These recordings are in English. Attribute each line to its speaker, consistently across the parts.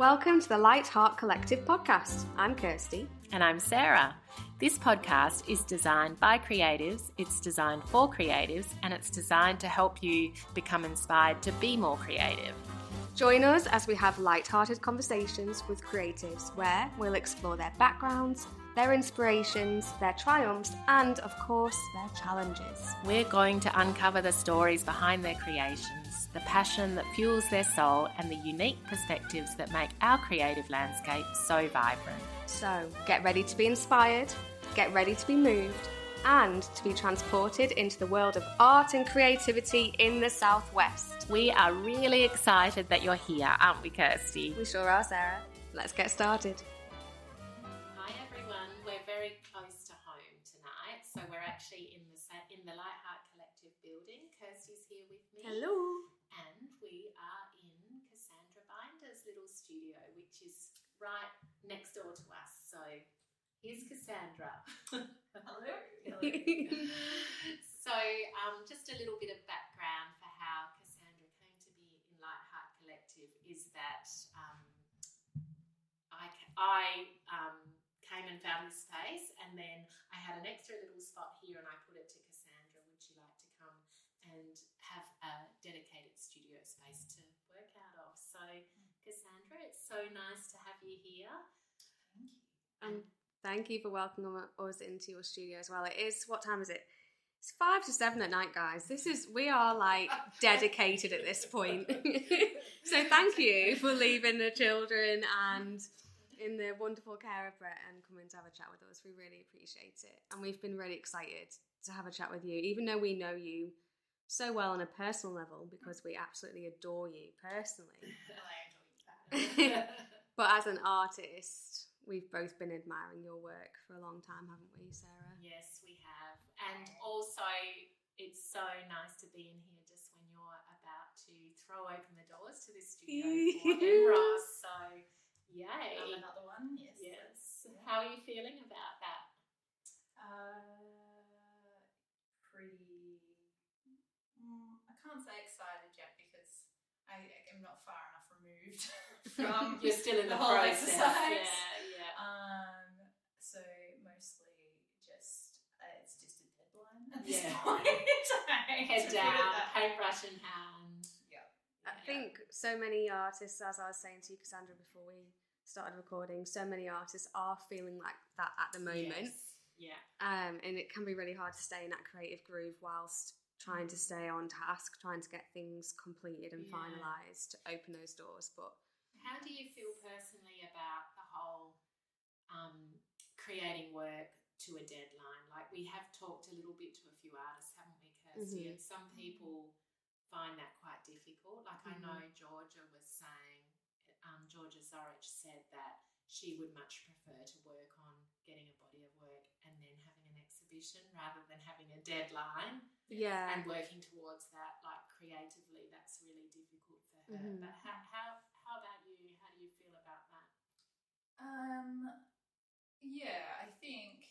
Speaker 1: Welcome to the Light Heart Collective podcast. I'm Kirsty.
Speaker 2: And I'm Sarah. This podcast is designed by creatives, it's designed for creatives, and it's designed to help you become inspired to be more creative.
Speaker 1: Join us as we have light-hearted conversations with creatives where we'll explore their backgrounds, their inspirations, their triumphs, and of course, their challenges.
Speaker 2: We're going to uncover the stories behind their creations, the passion that fuels their soul, and the unique perspectives that make our creative landscape so vibrant.
Speaker 1: So, get ready to be inspired, get ready to be moved, and to be transported into the world of art and creativity in the Southwest.
Speaker 2: We are really excited that you're here, aren't we, Kirsty?
Speaker 1: We sure are, Sarah. Let's get started.
Speaker 2: Hi everyone, we're very close to home tonight, so we're actually in the in the Light Heart Collective building. Kirsty's here with me.
Speaker 1: Hello.
Speaker 2: And we are in Cassandra Bynder's little studio, which is right next door to us. So here's Cassandra.
Speaker 3: Hello.
Speaker 2: so, um, just a little bit of background for how Cassandra came to be in Light Heart Collective is that um, I, I um, came and found this space, and then I had an extra little spot here, and I put it to Cassandra. Would you like to come and have a dedicated studio space to work out of? So, Cassandra, it's so nice to have you here.
Speaker 3: Thank you.
Speaker 1: And thank you for welcoming us into your studio as well. It is, what time is it? It's five to seven at night, guys. This is, we are like dedicated at this point. so thank you for leaving the children and in the wonderful care of Brett and coming to have a chat with us. We really appreciate it. And we've been really excited to have a chat with you, even though we know you so well on a personal level because we absolutely adore you personally.
Speaker 3: Well, I enjoy that.
Speaker 1: but as an artist, we've both been admiring your work for a long time, haven't we, Sarah?
Speaker 2: Yes, we have. And also, it's so nice to be in here just when you're about to throw open the doors to this studio for MROSS. So, yay.
Speaker 3: Um, another one, yes.
Speaker 2: Yes.
Speaker 3: Yeah.
Speaker 2: How are you feeling about that?
Speaker 3: Uh, pretty. Mm, I can't say excited yet because I am not far enough removed from.
Speaker 2: You're still in the,
Speaker 3: whole
Speaker 2: process.
Speaker 3: exercise.
Speaker 2: Yeah, yeah.
Speaker 3: Um, so mostly just uh, it's just a deadline at this
Speaker 2: Yeah.
Speaker 3: point. I
Speaker 2: Head
Speaker 3: to put it
Speaker 2: down, paintbrush in hand.
Speaker 3: Yeah.
Speaker 1: I think so many artists, as I was saying to you, Cassandra, before we started recording, so many artists are feeling like that at the moment.
Speaker 2: Yes. Yeah.
Speaker 1: Um, and it can be really hard to stay in that creative groove whilst trying to stay on task, trying to get things completed and
Speaker 2: Yeah.
Speaker 1: finalised to open those doors. But
Speaker 2: How do you feel personally about the whole um, creating work to a deadline? Like we have talked a little bit to a few artists, haven't we, Kirsty?
Speaker 1: Mhm.
Speaker 2: And some people find that quite difficult. Like I know Georgia was saying, um, Georgia Zorich said that she would much prefer to work on getting a body of work and then having an exhibition rather than having a deadline
Speaker 1: yeah,
Speaker 2: and working towards that like creatively that's really difficult for her
Speaker 1: Mhm.
Speaker 2: but how, how how about you how do you feel about that
Speaker 3: Um, yeah, I think.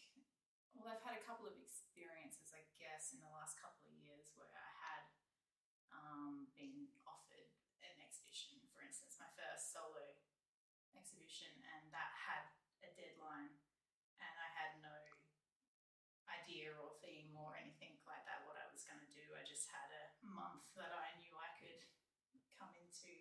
Speaker 3: Well, I've had a couple of experiences, I guess, in the last couple of years where I had um, been offered an exhibition. For instance, my first solo exhibition, and that had a deadline, and I had no or theme or anything like that what I was going to do. I just had a month that I knew I could come into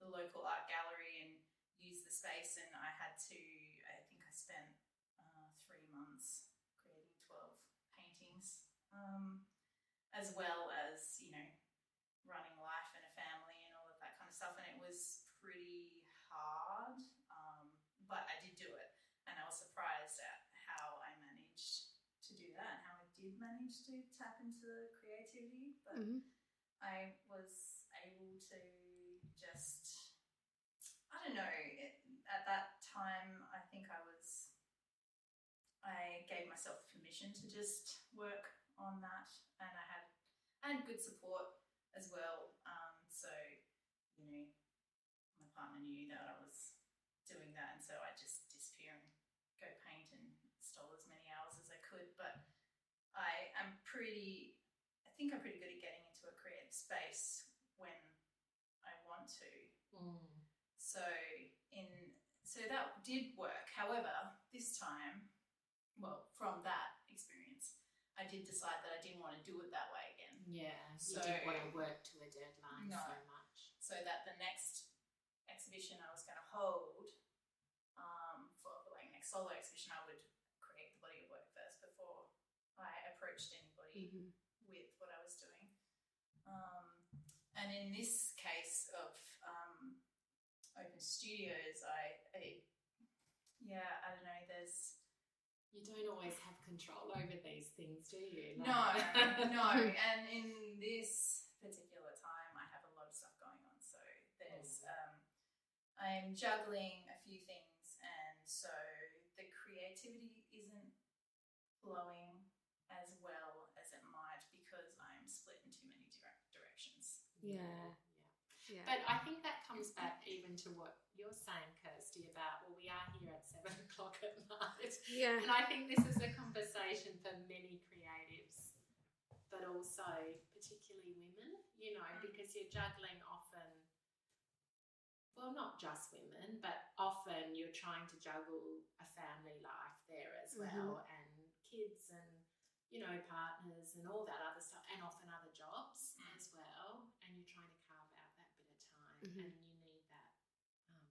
Speaker 3: the local art gallery and use the space, and I had to. I think I spent uh, three months creating twelve paintings, um, as well as you know running life and a family and all of that kind of stuff. And it was pretty hard, um, but I did do it, and I was surprised at how I managed to do that and how I did manage to tap into the creativity. But
Speaker 1: Mhm.
Speaker 3: I was able to just, I don't know, it, at that time, I think I was, I gave myself permission to just work on that, and I had, I had good support as well. Um, so, you know, my partner knew that I was doing that, and so I just disappear and go paint and stole as many hours as I could. But I am pretty, I think I'm pretty good at getting into a creative space when I want to.
Speaker 2: Mm.
Speaker 3: So in so that did work. However, this time, well, from that experience, I did decide that I didn't want to do it that way again.
Speaker 2: Yeah,
Speaker 3: So-
Speaker 2: you didn't want to work to a deadline
Speaker 3: No.
Speaker 2: so much.
Speaker 3: So that the next exhibition I was going to hold, um, for like next solo exhibition, I would create the body of work first before I approached anybody
Speaker 1: Mhm.
Speaker 3: with what I was doing. Um, and in this case of um, open studios, I, I, yeah, I don't know. There's
Speaker 2: You don't always have control over these things, do you?
Speaker 3: no,
Speaker 2: Like-
Speaker 3: no, and in this particular time, I have a lot of stuff going on. So there's, um, I'm juggling a few things, and so the creativity isn't flowing as well as it might because I'm split in too many direct directions.
Speaker 1: Yeah.
Speaker 2: yeah.
Speaker 1: Yeah.
Speaker 2: But I think that comes back even to what you're saying, Kirsty, about well, we are here at seven o'clock at night.
Speaker 1: yeah.
Speaker 2: And I think this is a conversation for many creatives, but also particularly women, you know, mm. because you're juggling often, well, not just women, but often you're trying to juggle a family life there as mm-hmm. well and kids and, you know, partners and all that other stuff, and often other jobs
Speaker 3: Mm.
Speaker 2: as well. And you're trying to carve out that bit of time,
Speaker 1: Mhm.
Speaker 2: and you need that. Um,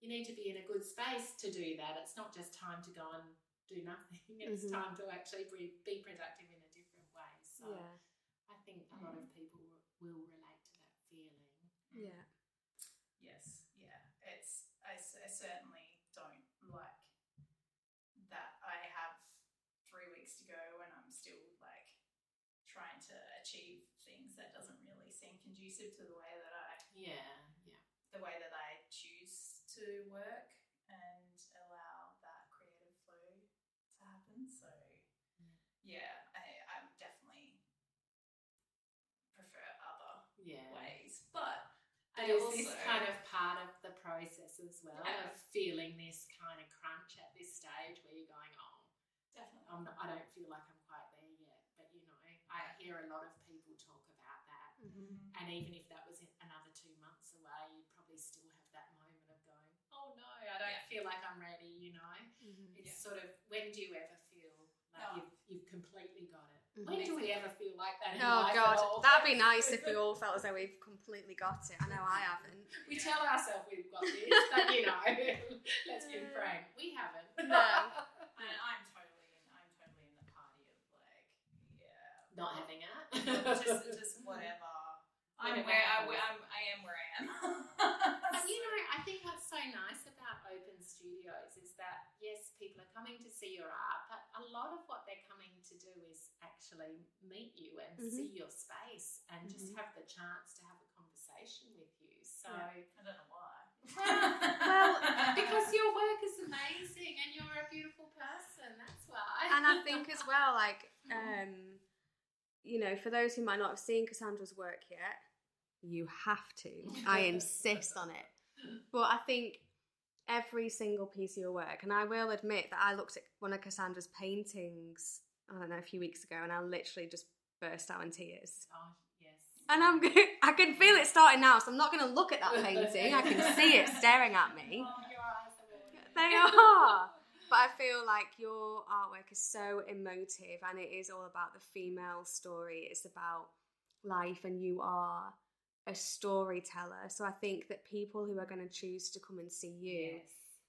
Speaker 2: you need to be in a good space to do that. It's not just time to go and do nothing. It's
Speaker 1: Mhm.
Speaker 2: time to actually be, be productive in a different way. So
Speaker 1: yeah.
Speaker 2: I think a lot of people will relate to that feeling.
Speaker 1: Yeah.
Speaker 3: Yes, yeah. It's I certainly don't like that I have three weeks to go and I'm still like trying to achieve things that doesn't really seem conducive to the way that I
Speaker 2: Yeah, yeah.
Speaker 3: the way that I choose to work and allow that creative flow to happen. So yeah, I, I definitely prefer other
Speaker 2: Yeah.
Speaker 3: ways. But
Speaker 2: But
Speaker 3: I
Speaker 2: is this kind of part of the process as well
Speaker 3: Yeah.
Speaker 2: of feeling this kind of crunch at this stage where you're going, oh,
Speaker 3: definitely
Speaker 2: I'm not, I don't feel like I'm quite there yet. But you know, I hear a lot of people talk about that.
Speaker 1: Mhm.
Speaker 2: And even if that was another two months away, you'd probably still have that moment of going, oh no, I don't
Speaker 3: Yeah.
Speaker 2: feel like I'm ready, you know?
Speaker 1: Mhm.
Speaker 2: It's
Speaker 3: Yeah.
Speaker 2: sort of when do you ever feel like
Speaker 3: Oh.
Speaker 2: you've, you've completely got it?
Speaker 1: Mhm.
Speaker 2: When do we ever feel like that? In
Speaker 1: Oh
Speaker 2: life
Speaker 1: god,
Speaker 2: at all?
Speaker 1: that'd be nice if we all felt as though we've completely got it. I know I haven't.
Speaker 2: We tell ourselves we've got this, but you know, let's be frank, we haven't.
Speaker 1: No.
Speaker 3: And I'm totally in. I'm totally in the party of like, yeah,
Speaker 2: Not having it.
Speaker 3: just just whatever. I'm where I, where I'm, I am where I am.
Speaker 2: But you know, I think what's so nice about open studios is that yes, people are coming to see your art, but a lot of what they're coming to do is actually meet you and
Speaker 1: Mhm.
Speaker 2: see your space and just
Speaker 1: Mhm.
Speaker 2: have the chance to have a conversation with you. So
Speaker 3: I don't know why.
Speaker 1: Well,
Speaker 2: because your work is amazing and you're a beautiful person, that's why.
Speaker 1: and I think as well, like, um, you know, for those who might not have seen Cassandra's work yet, you have to. I insist on it. But I think every single piece of your work, and I will admit that I looked at one of Cassandra's paintings, I don't know, a few weeks ago, and I literally just burst out in tears.
Speaker 2: Oh, yes.
Speaker 1: And I'm, I can feel it starting now, so I'm not going to look at that painting. I can see it staring at me.
Speaker 2: Oh, your eyes are.
Speaker 1: They are. But I feel like your artwork is so emotive and it is all about the female story. It's about life and you are a storyteller. So I think that people who are going to choose to come and see you,
Speaker 2: Yes.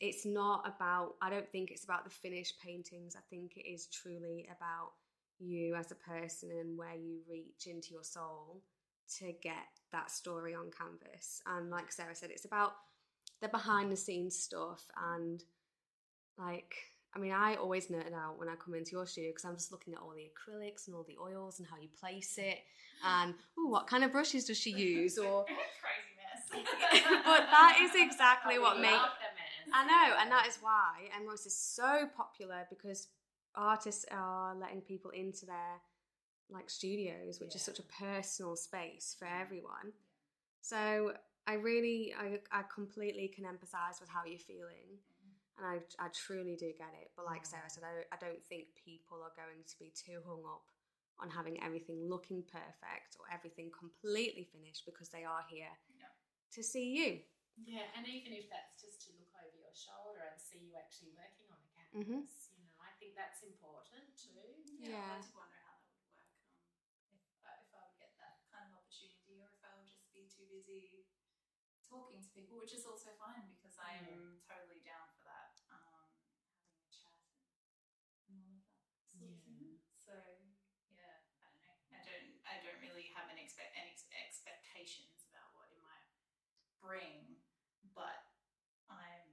Speaker 1: it's not about, I don't think it's about the finished paintings. I think it is truly about you as a person and where you reach into your soul to get that story on canvas. And like Sarah said, it's about the behind the scenes stuff and like I mean, I always nerd out when I come into your studio because I'm just looking at all the acrylics and all the oils and how you place it, and ooh, what kind of brushes does she use? Or
Speaker 3: crazy mess.
Speaker 1: but that is exactly what makes. I know, and that is why MROSS is so popular because artists are letting people into their like studios, which is such a personal space for everyone. So I really, I, I completely can empathise with how you're feeling, and I, I truly do get it. But like Sarah said, I, I don't think people are going to be too hung up on having everything looking perfect or everything completely finished because they are here
Speaker 3: No.
Speaker 1: to see you.
Speaker 2: Yeah, and even if that's just to look over your shoulder and see you actually working on the canvas,
Speaker 1: Mhm.
Speaker 2: you know, I think that's important too.
Speaker 1: Yeah.
Speaker 3: I did wonder how that would work. Um, if, uh, if I would get that kind of opportunity, or if I would just be too busy talking to people, which is also fine because I am totally down for that. Um, having a chat and, and all of that sort of thing. So yeah, I don't know. I don't. I don't really have an expect any ex- expectations about what it might bring, but I'm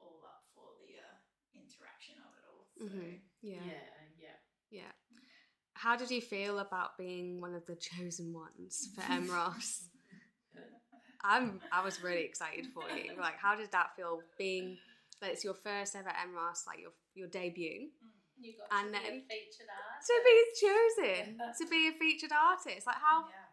Speaker 3: all up for the uh, interaction of it all. So.
Speaker 1: Mhm. Yeah.
Speaker 2: yeah, yeah.
Speaker 1: How did you feel about being one of the chosen ones for MROSS? I'm I was really excited for you. Like, how did that feel? Being that it's your first ever MROSS, like your your debut,
Speaker 2: You got
Speaker 1: And
Speaker 2: to be
Speaker 1: then
Speaker 2: a featured artist.
Speaker 1: to be chosen to be a featured artist. Like, how
Speaker 3: yeah.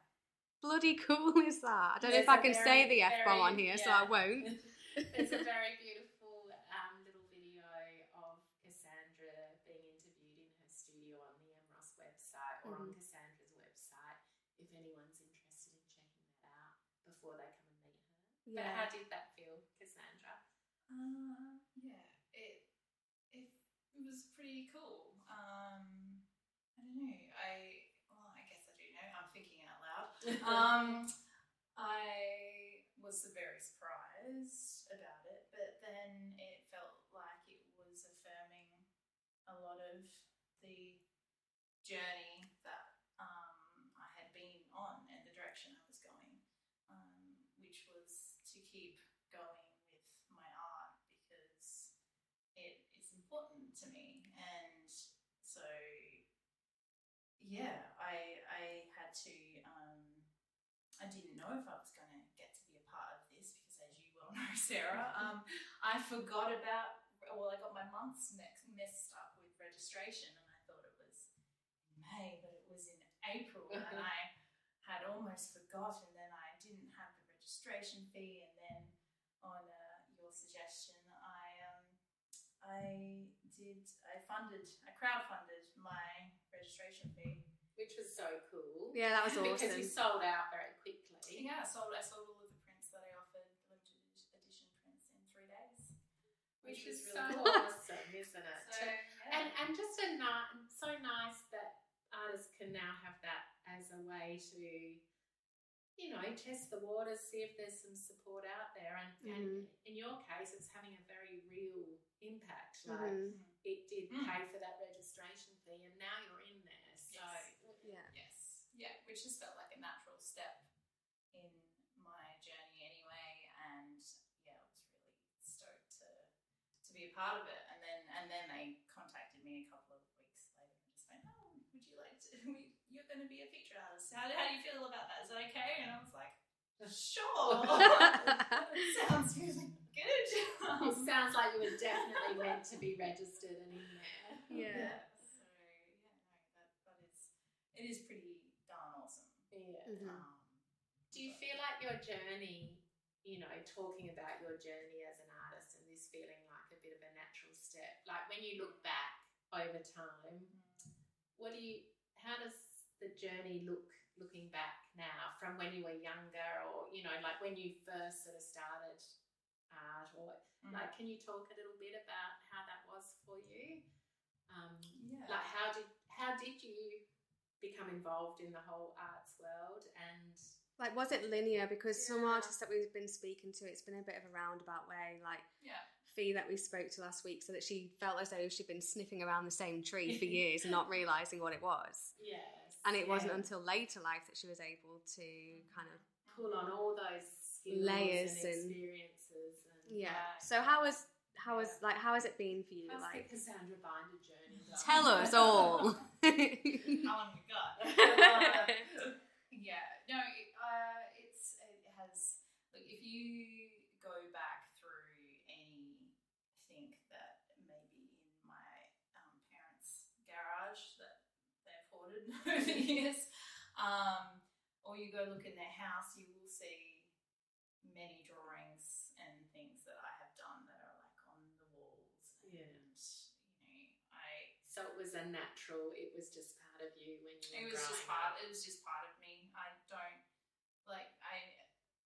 Speaker 1: Bloody cool is that? I don't know if I
Speaker 2: a
Speaker 1: can say the f bomb on
Speaker 2: very-
Speaker 1: here, so I won't.
Speaker 2: There's a very beautiful um, little video of Cassandra being interviewed in her studio on the MROSS website or on
Speaker 1: Mhm.
Speaker 2: Cassandra's website if anyone's interested in checking that out before they come and meet her. But how did that feel, Cassandra?
Speaker 3: Uh, yeah, it, it it was pretty cool. Um, I don't know. I well, I guess I do know. I'm thinking out loud. Um, I was very surprised about it, but then it felt like it was affirming a lot of the journey that um, I had been on and the direction I was going, um, which was to keep going with my art because it is important to me, and so yeah, I I had to. Um, I didn't know if I was going to get to be a part of this because, as you well know, Sarah, um, I forgot about. Well, I got my months mix, messed up with registration, and I thought it was in May, but it was in April, and I had almost forgotten. Then I didn't have the registration fee, and then on uh, your suggestion, I um, I did I funded I crowdfunded my registration fee.
Speaker 2: Which was so cool.
Speaker 1: Yeah, that was awesome.
Speaker 2: because you
Speaker 1: awesome.
Speaker 2: sold out very quickly.
Speaker 3: Yeah, I sold I sold all of the prints that I offered, limited edition prints in three days,
Speaker 2: Which
Speaker 3: was
Speaker 2: is
Speaker 3: really
Speaker 2: so awesome, isn't it?
Speaker 3: So yeah.
Speaker 2: and and just a ni- so nice that artists can now have that as a way to you know test the waters see if there's some support out there and, and
Speaker 1: Mhm.
Speaker 2: in your case it's having a very real impact like
Speaker 1: Mhm.
Speaker 2: it did
Speaker 3: Mm.
Speaker 2: pay for that registration fee and now you're in there so
Speaker 1: Yeah.
Speaker 3: Yes, yeah, which just felt like a natural step in my journey anyway, and yeah, I was really stoked to to be a part of it. And then and then they contacted me a couple of weeks later and just went, "Oh, would you like to? You're going to be a feature artist. How, how do you feel about that? Is that okay?" And I was like, "Sure, sounds really good."
Speaker 2: it sounds like you were definitely meant to be registered and in there
Speaker 1: Yeah.
Speaker 3: So yeah, no, that that is it is pretty darn awesome.
Speaker 2: yeah
Speaker 1: Mhm.
Speaker 3: Um,
Speaker 2: Do you feel like your journey, you know, talking about your journey as an artist and this feeling like a bit of a natural step, like when you look back over time, what do you, how does the journey look looking back now from when you were younger or, you know, like when you first sort of started art or
Speaker 3: Mhm.
Speaker 2: like, can you talk a little bit about how that was for you? Um,
Speaker 3: yeah.
Speaker 2: like how did, how did you become involved in the whole arts world and
Speaker 1: Like, was it linear? Because some artists that we've been speaking to, it's been a bit of a roundabout way. Like,
Speaker 3: Yeah.
Speaker 1: Fee that we spoke to last week, so that she felt as though she'd been sniffing around the same tree for years and not realizing what it was.
Speaker 2: Yes.
Speaker 1: And it wasn't until later life that she was able to kind of
Speaker 2: pull on all those skills
Speaker 1: Layers
Speaker 2: and
Speaker 1: and-
Speaker 2: experiences. And,
Speaker 1: yeah. So how was how was like how has it been for you?
Speaker 2: How's
Speaker 1: Like,
Speaker 2: Cassandra Bynder journey?
Speaker 1: tell us all.
Speaker 3: How long we got? Uh, yeah, no, it, uh, it's it has. Look, if you go back through anything that maybe in my um, parents' garage that they've hoarded over the years, um, or you go look in their house, you will see many drawings and things that I have done that are like on the walls, and
Speaker 2: Yeah.
Speaker 3: you know, I
Speaker 2: So it was a natural. It was just part of you when you.
Speaker 3: it
Speaker 2: were
Speaker 3: was just part
Speaker 2: up.
Speaker 3: it was just part of me i don't like i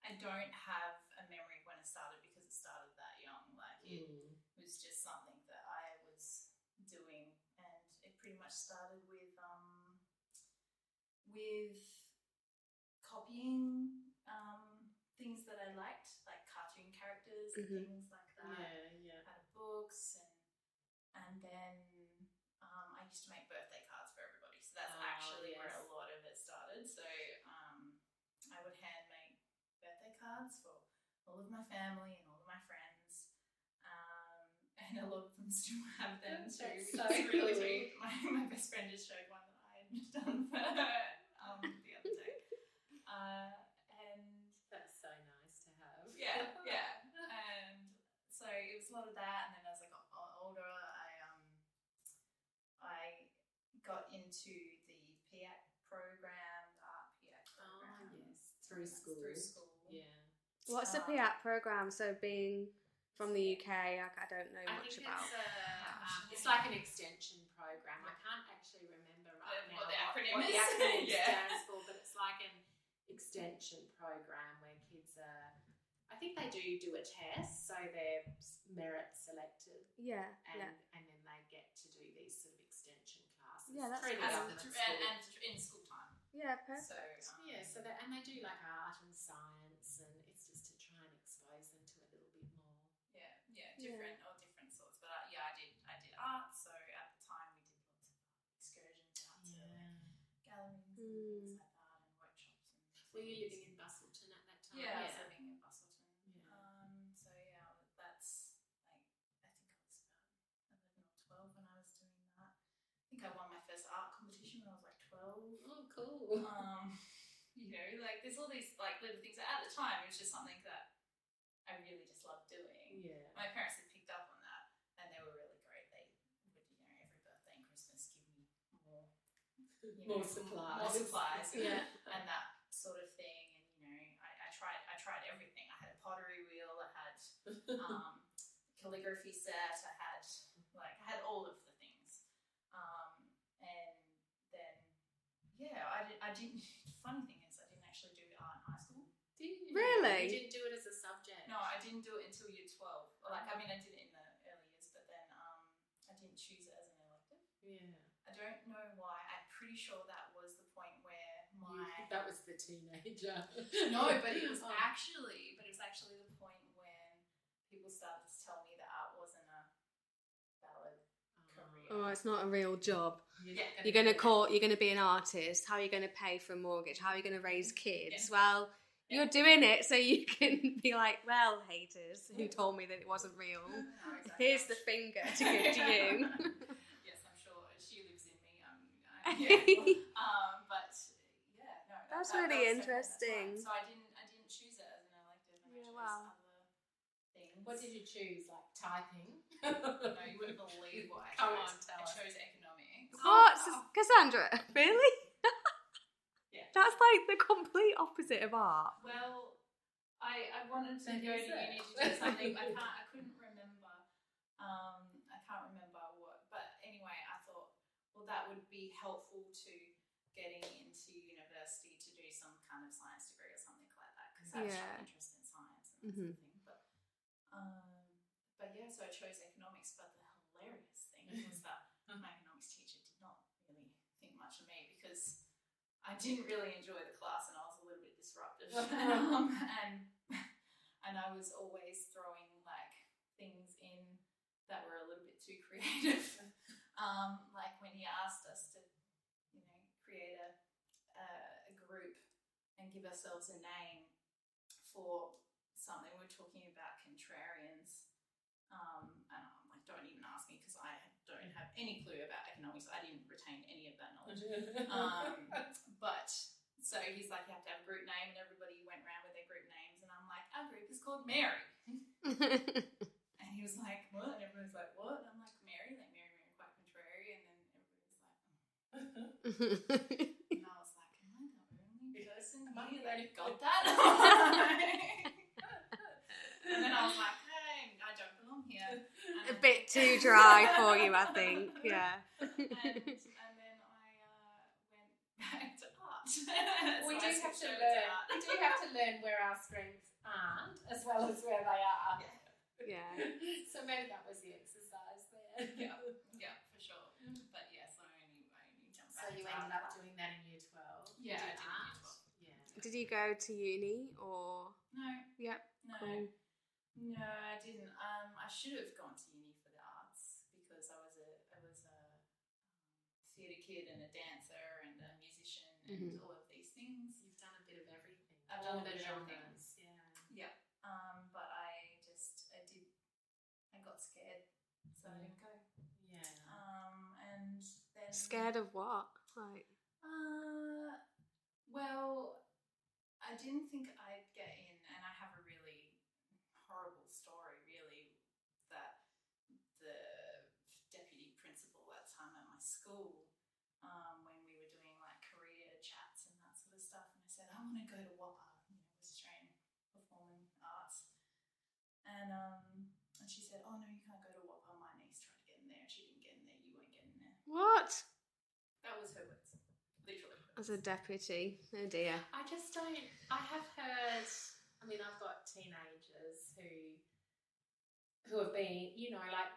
Speaker 3: i don't have a memory when it started because It started that young. Like it mm. was just something that I was doing, and it pretty much started with with copying um, things that I liked, like cartoon characters and things like that.
Speaker 2: yeah.
Speaker 3: Out of books, and and then um, I used to make birthday cards for everybody. So that's
Speaker 2: Oh,
Speaker 3: actually where a lot of it started. So um, I would hand make birthday cards for all of my family and all of my friends. Um, and a lot of them still have them
Speaker 2: That's
Speaker 3: too.
Speaker 2: so
Speaker 3: which really sweet. My, my best friend just showed one that I had done for her um, the other day. Uh, and
Speaker 2: That's so nice to have.
Speaker 3: yeah, yeah. And so it was a lot of that. And then as I got o- older, I um, I got into the PEAC program, the art PEAC
Speaker 2: Oh, yes. Through school.
Speaker 3: Through school.
Speaker 2: Yeah.
Speaker 1: What's the
Speaker 3: Um,
Speaker 1: PEAC program? So being from the UK, I, I don't know
Speaker 2: I
Speaker 1: much
Speaker 2: think
Speaker 1: about.
Speaker 2: it's, a, um, it's like an extension program. I can't actually remember right
Speaker 3: Uh,
Speaker 2: now
Speaker 3: what the acronym
Speaker 2: what the
Speaker 3: is.
Speaker 2: acronym
Speaker 3: Yeah.
Speaker 2: stands for, but it's like an extension program where kids are. I think they do do a test, so they're merit selected,
Speaker 1: yeah,
Speaker 2: and
Speaker 1: yeah.
Speaker 2: and then they get to do these sort of extension classes.
Speaker 1: Yeah, that's
Speaker 2: through the
Speaker 1: cool.
Speaker 3: And,
Speaker 2: government
Speaker 3: and,
Speaker 2: school.
Speaker 3: and in school time.
Speaker 1: Yeah, perfect.
Speaker 3: So um,
Speaker 2: yeah, so that and they do like art and science, and it's just to try and expose them to a little bit more.
Speaker 3: yeah, yeah,
Speaker 1: Yeah.
Speaker 3: different or different sorts. But uh, yeah, I did I did art. So at the time we did lots of excursions out to like, galleries and things
Speaker 1: Mm.
Speaker 3: like that and workshops. And
Speaker 2: Were you living in Busselton at that time?
Speaker 3: Yeah, I was living in Busselton.
Speaker 2: Yeah.
Speaker 3: Um, so yeah, that's like I think I was about eleven or twelve when I was doing that. I think I won my first art competition when I was like twelve.
Speaker 2: Oh, cool.
Speaker 3: Um, you know, like there's all these like little things. At the time, it was just something that I really just loved doing.
Speaker 2: Yeah.
Speaker 3: My parents had picked up on that, and they were really great. They would, you know, every birthday and Christmas give me more, you know,
Speaker 2: More supplies.
Speaker 3: more supplies,
Speaker 2: Yeah.
Speaker 3: and that sort of thing. And you know, I, I tried, I tried everything. I had a pottery wheel. I had um, calligraphy set. I had like I had all of the things. Um, and then yeah, I, did, I didn't. Funny thing is, I didn't actually do art in high school.
Speaker 2: Did you?
Speaker 1: Really?
Speaker 2: You didn't do it as a subject.
Speaker 3: No, I didn't do it until year twelve. Like I mean, I did it in the early years, but then um, I didn't choose it as an elective.
Speaker 2: Yeah.
Speaker 3: I don't know why. I'm pretty sure that was the point where my
Speaker 2: You- that was the teenager.
Speaker 3: no, but it was
Speaker 2: Oh.
Speaker 3: actually, but it was actually the point when people started to tell me that art wasn't a valid career.
Speaker 1: Oh, it's not a real job.
Speaker 3: Yeah.
Speaker 1: You're going to call. You're going to be an artist. How are you going to pay for a mortgage? How are you going to raise kids? Well, you're doing it so you can be like, well, haters who told me that it wasn't real.
Speaker 3: No, exactly.
Speaker 1: Here's the finger to give to you.
Speaker 3: yes, I'm sure she lives in me. Um, uh, yeah. um, but yeah, no, that-
Speaker 1: That's
Speaker 3: that-
Speaker 1: really
Speaker 3: that was definitely- that's
Speaker 1: interesting.
Speaker 3: So I didn't, I didn't choose it as an elective. And
Speaker 1: Yeah,
Speaker 3: I chose
Speaker 1: wow.
Speaker 3: Other things.
Speaker 2: What did you choose? Like typing?
Speaker 3: No, you wouldn't believe what I
Speaker 2: Come
Speaker 3: chose.
Speaker 2: on, tell
Speaker 3: I
Speaker 2: us.
Speaker 3: chose economics.
Speaker 1: What, Cassandra? Really?
Speaker 3: Yeah.
Speaker 1: That's like the complete opposite of art.
Speaker 3: Well, I, I wanted to
Speaker 2: Then
Speaker 3: go to
Speaker 2: is it?
Speaker 3: uni to do something. I can't. I couldn't remember. Um, I can't remember what. But anyway, I thought, well, that would be helpful to getting into university to do some kind of science degree or something like that because I
Speaker 1: Yeah.
Speaker 3: have interest in science and that
Speaker 1: Mhm.
Speaker 3: sort of thing. But um, but yeah, so I chose economics. But the hilarious thing was that my economics teacher did not really think much of me because I didn't really enjoy the class and I was a little bit disruptive. um, and and I was always throwing like things in that were a little bit too creative. um, like when he asked us to, you know, create a, a, a group and give ourselves a name for something. We're talking about contrarians. Um, and I'm like, don't even ask me because I don't have any clue about economics. I didn't retain any of that knowledge. Um, but so he's like, you have to have a group name, and everybody went around with their group names, and I'm like, our group is called Mary. And he was like, what? And everyone's like, what? And I'm like, Mary, like Mary, Mary, quite contrary. And then everybody's like, oh. and I was like, am I the only person here that
Speaker 2: only
Speaker 3: got that? and then I was like, hey, I don't belong here.
Speaker 1: a bit too dry for you, I think. Yeah.
Speaker 3: and, and then I uh, went back to art.
Speaker 2: we do have to learn.
Speaker 3: art.
Speaker 2: We do have to learn where our strengths aren't, as well as where they are.
Speaker 1: Yeah.
Speaker 2: so maybe that was the exercise there.
Speaker 3: yeah, yeah, for sure. But yes, I only, I only jumped
Speaker 2: So
Speaker 3: back.
Speaker 2: you ended up
Speaker 3: class.
Speaker 2: doing that in year twelve.
Speaker 3: Yeah, I
Speaker 2: did
Speaker 3: did year 12.
Speaker 2: Yeah.
Speaker 1: Did you go to uni or?
Speaker 3: No,
Speaker 1: Yep.
Speaker 3: no,
Speaker 1: Cool.
Speaker 3: no, I didn't. Um, I should have gone to uni for the arts because I was a, I was a um, theatre kid and a dancer and a musician and
Speaker 1: Mhm.
Speaker 3: all of these things.
Speaker 2: You've done a bit of everything.
Speaker 3: I've
Speaker 2: All
Speaker 3: done a bit of everything.
Speaker 2: Yeah.
Speaker 3: Yeah. Um, but I just, I did, I got scared, so I didn't go.
Speaker 2: Yeah.
Speaker 3: Um, and then
Speaker 1: Scared of what? Like.
Speaker 3: Uh, well, I didn't think I'd get in, and I have a really horrible story, really, that the deputy principal at the time at my school, um, when we were doing like career chats and that sort of stuff, and I said, I want to go to WAAPA, you know, West Australian Performing Arts. And um, and she said, Oh no, you can't go to WAAPA. My niece tried to get in there. She didn't get in there. You won't get in there.
Speaker 1: What?
Speaker 3: That was her words, literally.
Speaker 1: As a deputy. Oh dear.
Speaker 2: I just don't. I have heard. I mean, I've got teenagers who who have been, you know, like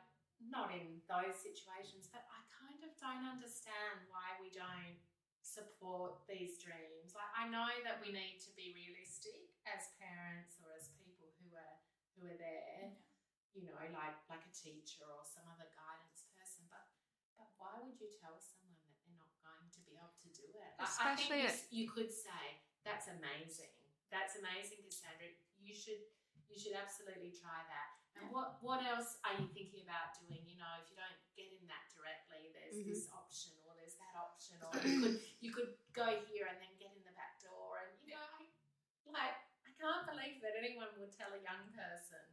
Speaker 2: not in those situations, but I kind of don't understand why we don't support these dreams. Like, I know that we need to be realistic as parents or as people who are who are there. You know, like like a teacher or some other guidance person, but but why would you tell someone that they're not going to be able to do it? Like, I think
Speaker 1: Especially
Speaker 2: you, you could say that's amazing. That's amazing, Cassandra. You should you should absolutely try that. And
Speaker 3: Yeah.
Speaker 2: what what else are you thinking about doing? You know, if you don't get in that directly, there's
Speaker 1: Mhm.
Speaker 2: this option that option, or you could you could go here and then get in the back door. And you know, I, like I can't believe that anyone would tell a young person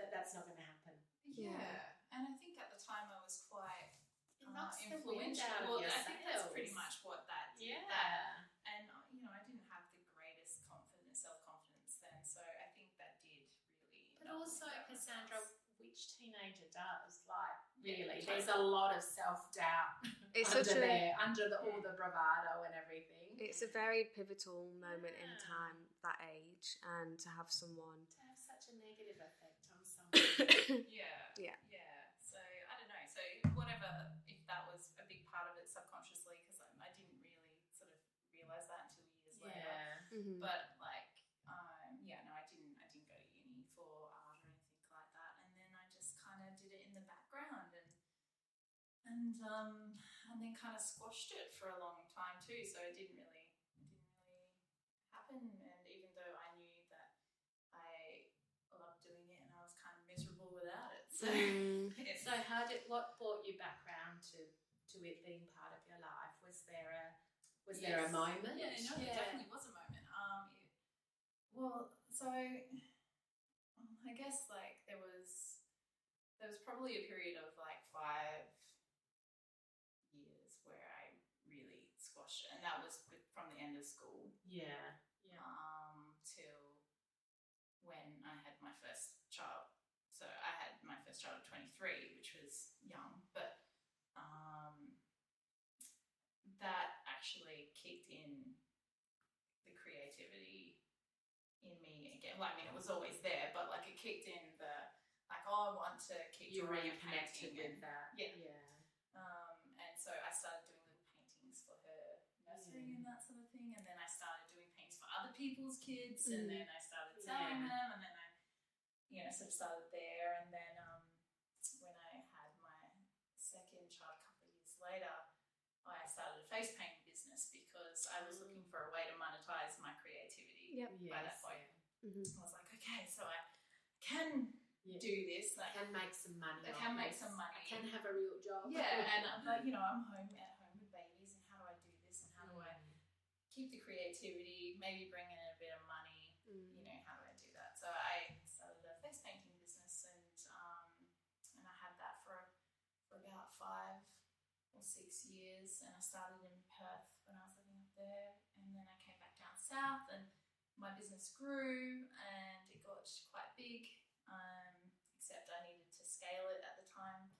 Speaker 2: that that's not going to happen.
Speaker 3: Yeah.
Speaker 1: Yeah.
Speaker 3: and I think at the time I was quite
Speaker 2: It
Speaker 3: uh,
Speaker 2: knocks the wind
Speaker 3: influential. Well, I think that's pretty much what that did.
Speaker 2: Yeah.
Speaker 3: That, and uh, you know, I didn't have the greatest confidence, self confidence then, so I think that did really.
Speaker 2: But also, Cassandra, which teenager does? Like, really,
Speaker 3: totally.
Speaker 2: there's a lot of self doubt
Speaker 1: It's
Speaker 2: under
Speaker 1: such a
Speaker 2: there, under the, all the bravado and everything.
Speaker 1: it's a very pivotal moment in time, that age, and to have someone
Speaker 2: to have such a negative effect on someone.
Speaker 3: Yeah.
Speaker 1: Yeah.
Speaker 3: Yeah. So I don't know. So whatever, if that was a big part of it subconsciously, because I, I didn't really sort of realize that until years later.
Speaker 2: yeah.
Speaker 1: Mhm.
Speaker 3: But like, um, yeah, no, I didn't. I didn't go to uni for art or anything like that. And then I just kind of did it in the background and and um and then kind of squashed it for a long time too. So it didn't really it didn't really happen. And even though I knew that I loved doing it and I was kind of miserable without it, so
Speaker 1: Mm.
Speaker 3: it's,
Speaker 2: So, how did what brought you back round to to it being part of your life? Was there a was there a moment?
Speaker 3: Yeah, no, there definitely was a moment. Um, it, well, so I guess like there was there was probably a period of like five years where I really and that was from the end of school
Speaker 2: Yeah. Yeah.
Speaker 3: um, till when I had my first child. So I had my first child at 23, which was young, but um, that actually kicked in the creativity in me again. Well, I mean, it was always there, but like it kicked in the like, oh, I want to keep
Speaker 2: You
Speaker 3: drawing and
Speaker 2: with that.
Speaker 3: Yeah.
Speaker 2: Yeah.
Speaker 3: um, and so I started doing little paintings for her nursery
Speaker 2: Yeah.
Speaker 3: and that sort of thing. And then I started doing paintings for other people's kids. And
Speaker 1: Mm.
Speaker 3: then I started selling
Speaker 2: Yeah.
Speaker 3: them. And then I, you know, sort of started there. And then um, when I had my second child a couple of years later, I started a face painting business because I was looking for a way to monetize my creativity.
Speaker 1: Yep.
Speaker 3: By that
Speaker 2: Yes,
Speaker 3: point.
Speaker 1: Mhm.
Speaker 3: I was like, okay, so I can
Speaker 2: Yeah.
Speaker 3: do this.
Speaker 2: I can make some money.
Speaker 3: I
Speaker 2: on
Speaker 3: can make some money.
Speaker 2: I can have a real job.
Speaker 3: yeah, and I'm like, you know, I'm home at home with babies, and how do I do this, and how do I keep the creativity, maybe bring in a bit of money,
Speaker 1: Mm.
Speaker 3: you know, how do I do that? So I started a face painting business, and um, and I had that for for about five or six years, and I started in Perth when I was living up there, and then I came back down south, and my business grew, and it got quite big. Um, except I needed to scale it at the time,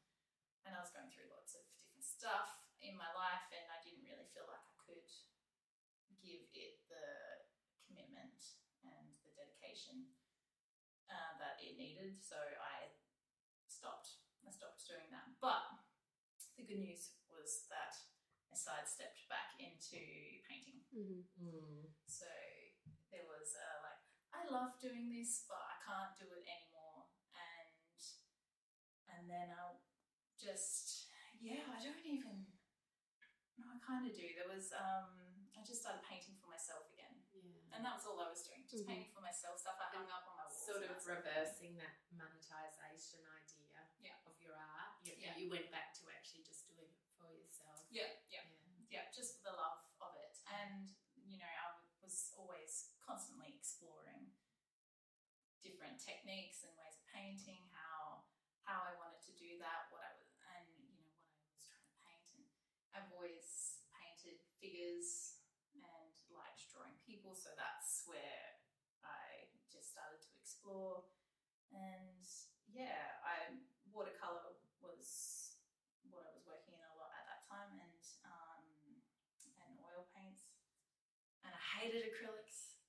Speaker 3: and I was going through lots of different stuff in my life, and I didn't really feel like I could give it the commitment and the dedication uh, that it needed. So I stopped. I stopped doing that. But the good news was that I sidestepped back into painting.
Speaker 1: Mhm.
Speaker 2: Mm.
Speaker 3: So there was uh, like, I love doing this, but I can't do it anymore. And and then I just, yeah, I don't even. No, I kind of do. There was, um, I just started painting for myself again,
Speaker 2: Yeah.
Speaker 3: And that was all I was doing, just
Speaker 1: Mhm.
Speaker 3: painting for myself, stuff I hung up on my walls.
Speaker 2: Sort of
Speaker 3: that sort thing.
Speaker 2: reversing that monetization idea
Speaker 3: Yeah.
Speaker 2: of your art. You,
Speaker 3: Yeah.
Speaker 2: you went back to actually just doing it for yourself.
Speaker 3: Yeah, yeah.
Speaker 2: Yeah.
Speaker 3: yeah, just for the love of it. And, you know, I was always constantly exploring different techniques and ways of painting, how how I wanted to do that, what I was, and, you know, what I was trying to paint. And I've always painted figures and liked drawing people, so that's where I just And yeah, I watercolor was what I was working in a lot at that time, and um, and oil paints. And I hated acrylics.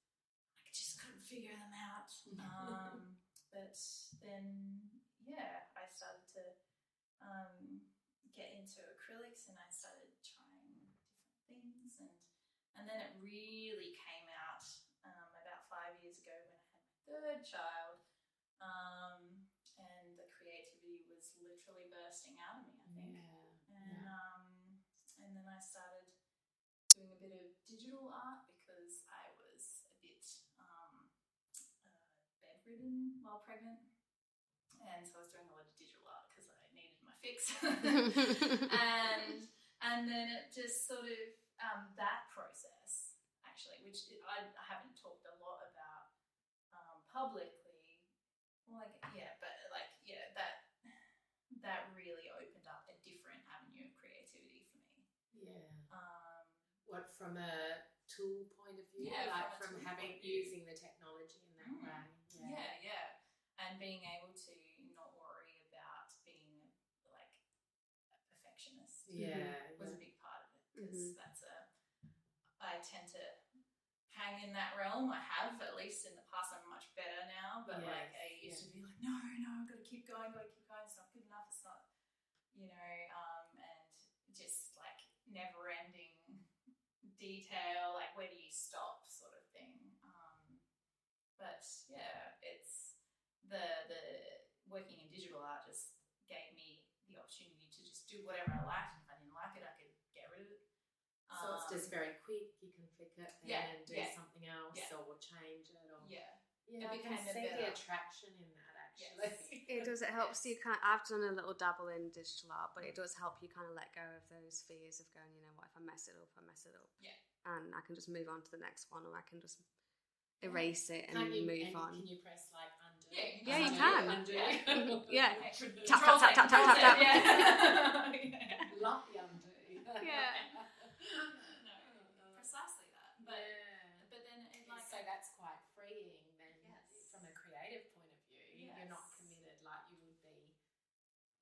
Speaker 3: I just couldn't figure them out. Um, but then, yeah, I started to um, get into acrylics, and I started trying different things, and and then it really came out um, about five years ago when I had my third child. Um, and the creativity was literally bursting out of me, I think.
Speaker 2: Yeah.
Speaker 3: And um, and then I started doing a bit of digital art because I was a bit um, uh, bedridden while pregnant, and so I was doing a lot of digital art because I needed my fix. and and then it just sort of um, that process actually, which I, I haven't talked a lot publicly. Like yeah, but like yeah, that that really opened up a different avenue of creativity for me.
Speaker 2: Yeah.
Speaker 3: Um,
Speaker 2: What from a tool point of view?
Speaker 3: Yeah,
Speaker 2: like
Speaker 3: from
Speaker 2: from, having
Speaker 3: point of view.
Speaker 2: using the technology in that
Speaker 3: Mm.
Speaker 2: way.
Speaker 3: yeah, yeah, and being able to not worry about being like a perfectionist.
Speaker 2: Yeah.
Speaker 3: was a big part of it because
Speaker 1: Mhm.
Speaker 3: that's a I tend to hang in that realm. I have at least in the past. I'm much better now, but like I
Speaker 2: Yes,
Speaker 3: used to be like, no, no, I've got to keep going, got to keep going. It's not good enough. It's not, you know, um, and just like never ending detail. Like where do you stop, sort of thing. Um, but yeah, it's the the working in digital art just gave me the opportunity to just do whatever I liked. And if I didn't like it, I could get rid of it.
Speaker 2: So it's just
Speaker 3: Um,
Speaker 2: very quick. You can flick it then
Speaker 3: Yeah,
Speaker 2: and do
Speaker 3: yeah,
Speaker 2: something else
Speaker 3: yeah.
Speaker 2: or change it or
Speaker 3: yeah,
Speaker 2: yeah,
Speaker 3: It
Speaker 2: I can
Speaker 3: became a
Speaker 2: see the attraction in that actually.
Speaker 3: Yes.
Speaker 1: It does. It helps you kind. I've done a little dabble in digital art, but it does help you kind of let go of those fears of going. You know, what if I mess it up? I mess it up.
Speaker 3: Yeah.
Speaker 1: And I can just move on to the next one, or I can just erase it and
Speaker 2: Can you,
Speaker 1: move
Speaker 2: and
Speaker 1: on.
Speaker 2: Can you press like undo?
Speaker 3: Yeah, you
Speaker 1: Yeah, you
Speaker 2: Undo,
Speaker 1: can.
Speaker 2: Undo.
Speaker 1: Yeah.
Speaker 3: Control
Speaker 1: Tap, tap, tap, tap, tap, tap, tap.
Speaker 3: Yeah.
Speaker 2: Love the undo.
Speaker 1: Yeah.
Speaker 3: no, precisely that. But
Speaker 2: yeah.
Speaker 3: but then it like
Speaker 2: so that's quite freeing then
Speaker 3: Yes.
Speaker 2: from a creative point of view. You're not committed like you would be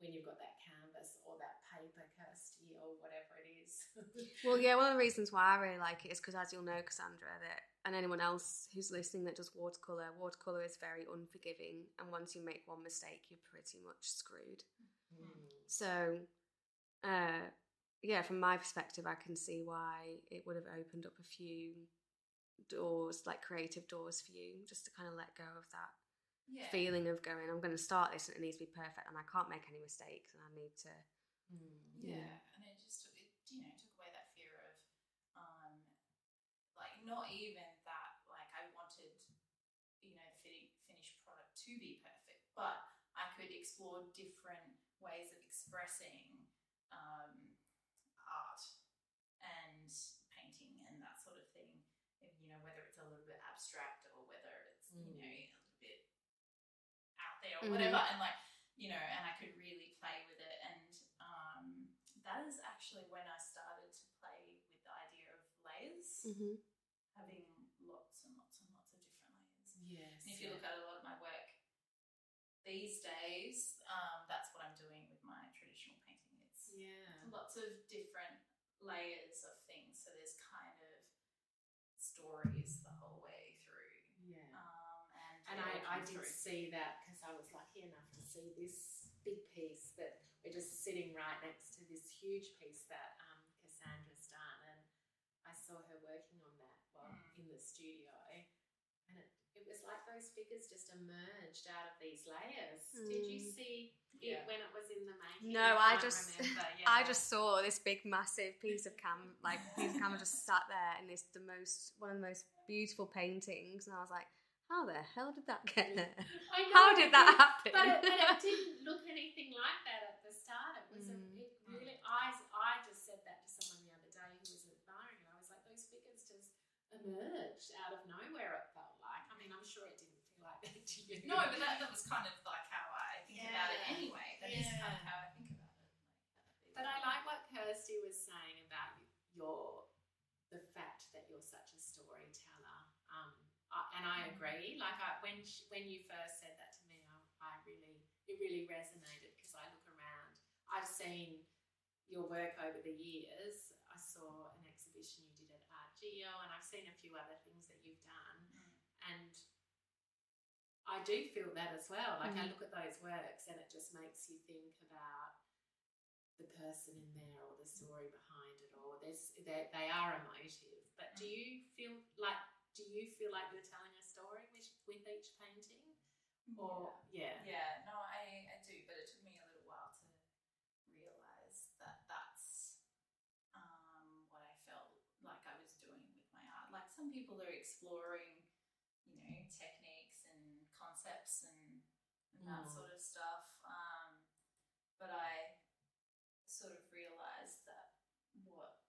Speaker 2: when you've got that canvas or that paper Kirsty or whatever it is.
Speaker 1: Well, yeah, one of the reasons why I really like it is because, as you'll know, Cassandra, that and anyone else who's listening that does watercolor, watercolor is very unforgiving, and once you make one mistake, you're pretty much screwed.
Speaker 2: Mm.
Speaker 1: So, uh, yeah, from my perspective, I can see why it would have opened up a few doors, like creative doors for you, just to kind of let go of that
Speaker 3: yeah.
Speaker 1: feeling of going, I'm going to start this and it needs to be perfect, and I can't make any mistakes, and I need to.
Speaker 2: Mm.
Speaker 3: Yeah, and it just took it, you know, took away that fear of, um, like not even that. Like I wanted, you know, the finished product to be perfect, but I could explore different ways of expressing um, art and painting and that sort of thing. And, you know, whether it's a little bit abstract or whether it's you know a little bit out there or
Speaker 1: Mhm.
Speaker 3: whatever, and like you know, and I could really play with it. And um, that is actually when I started to play with the idea of layers,
Speaker 1: Mm-hmm.
Speaker 3: having lots and lots and lots of different layers.
Speaker 2: Yes.
Speaker 3: And if you look at a lot of my work these days, um, that's what I'm doing with my traditional painting. It's
Speaker 2: yeah.
Speaker 3: Lots of different layers of things. So there's kind of stories the whole way through.
Speaker 2: Yeah.
Speaker 3: Um, and
Speaker 2: And I, I I did
Speaker 3: through.
Speaker 2: see that because I was lucky enough to see this big piece that we're just sitting right next to this huge piece that um, Cassandra's done, and I saw her working on that while
Speaker 3: Mm.
Speaker 2: in the studio, and it, it was like those figures just emerged out of these layers. Did you
Speaker 1: Mm.
Speaker 2: see
Speaker 3: Yeah.
Speaker 2: it when it was in the making?
Speaker 1: No, I
Speaker 2: can't
Speaker 1: just-
Speaker 2: remember,
Speaker 1: I just saw this big, massive piece of cam, like piece of camera, just sat there, and it's the most one of the most beautiful paintings. And I was like, how the hell did that get there?
Speaker 2: I know,
Speaker 1: How did that happen?
Speaker 2: But it, but it didn't look anything like that at the start. It was
Speaker 1: Mm.
Speaker 2: a, it really. I I just said that to someone the other day who was admiring it. I was like, those figures just emerged out of nowhere. It felt like. I mean, I'm sure it didn't feel like that to you.
Speaker 3: No, but that, that was kind of like how I think about it
Speaker 2: Yeah.
Speaker 3: anyway. That is kind of how I think about it.
Speaker 2: But I like what Kirsty was saying about your the fact that you're such a storyteller. Um, I, and I agree. Like I, when sh when you first said that to me, I, I really it really resonated because I look around. I've seen your work over the years. I saw an exhibition you did at Art Geo, and I've seen a few other things that you've done,
Speaker 3: Mm.
Speaker 2: and I do feel that as well. Like I
Speaker 1: Mm.
Speaker 2: look at those works, and it just makes you think about the person in there or the story behind it or there's they, they are emotive but do you feel like do you feel like you're telling a story with, with each painting or yeah
Speaker 3: Yeah, no, I, I do, but it took me a little while to realize that that's um, what I felt like I was doing with my art. Like some people are exploring, you know, techniques and concepts and, and that
Speaker 2: Mm.
Speaker 3: sort of stuff. Um, but I sort of realized that what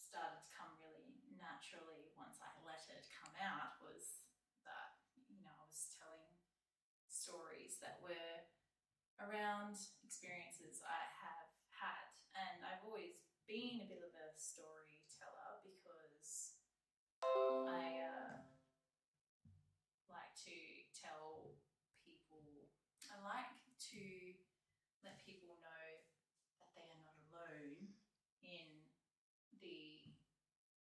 Speaker 3: started to come really naturally once I let it come out was that, you know, I was telling stories that were around experiences I have had. And I've always been a bit of a storyteller because I uh, like to tell people, I like to let people know that they are not alone in the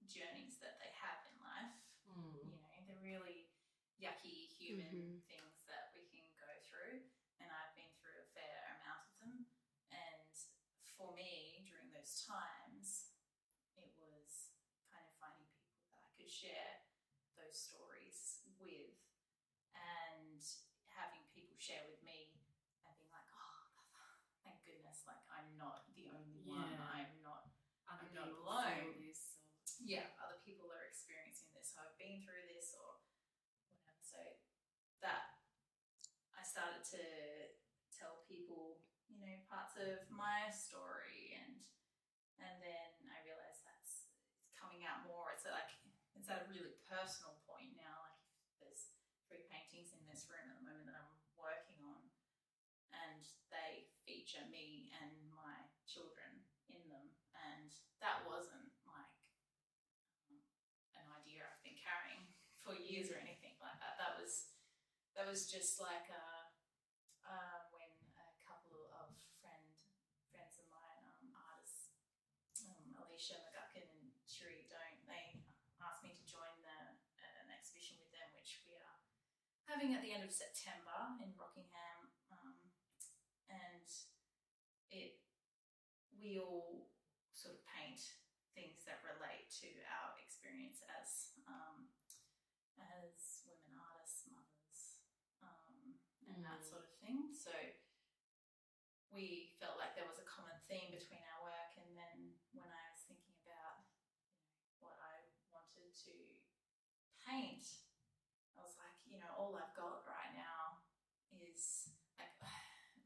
Speaker 3: journeys that they have in life
Speaker 2: Mm.
Speaker 3: you know, the really yucky human
Speaker 1: Mhm.
Speaker 3: things that we can go through. And I've been through a fair amount of them. And for me, during those times, it was kind of finding people that I could share those stories with and having people share with me and being like, oh, thank goodness, like I'm not the only one. I'm not
Speaker 2: other
Speaker 3: I'm not alone.
Speaker 2: this or
Speaker 3: yeah, other people are experiencing this, or I've been through this, or whatever. So that I started to tell people, you know, parts of my story, and and then I realized that's it's coming out more. It's like it's at a really personal point now. Like there's three paintings in this room at the moment that I'm working on, and they feature me and my children in them, and that wasn't like um, an idea I've been carrying for years or anything like that. That was that was just like uh, uh, when a couple of friend friends of mine, um, artists, um, Alicia McGuckin and Cherie Don't, they asked me to join the an exhibition with them, which we are having at the end of September in Rockingham, um, and it we all sort of paint things that relate to our experience as um, as women artists, mothers, um, and that
Speaker 2: Mm.
Speaker 3: sort of thing. So we felt like there was a common theme between our work, and then when I was thinking about you know, what I wanted to paint, I was like, you know, all I've got right now is like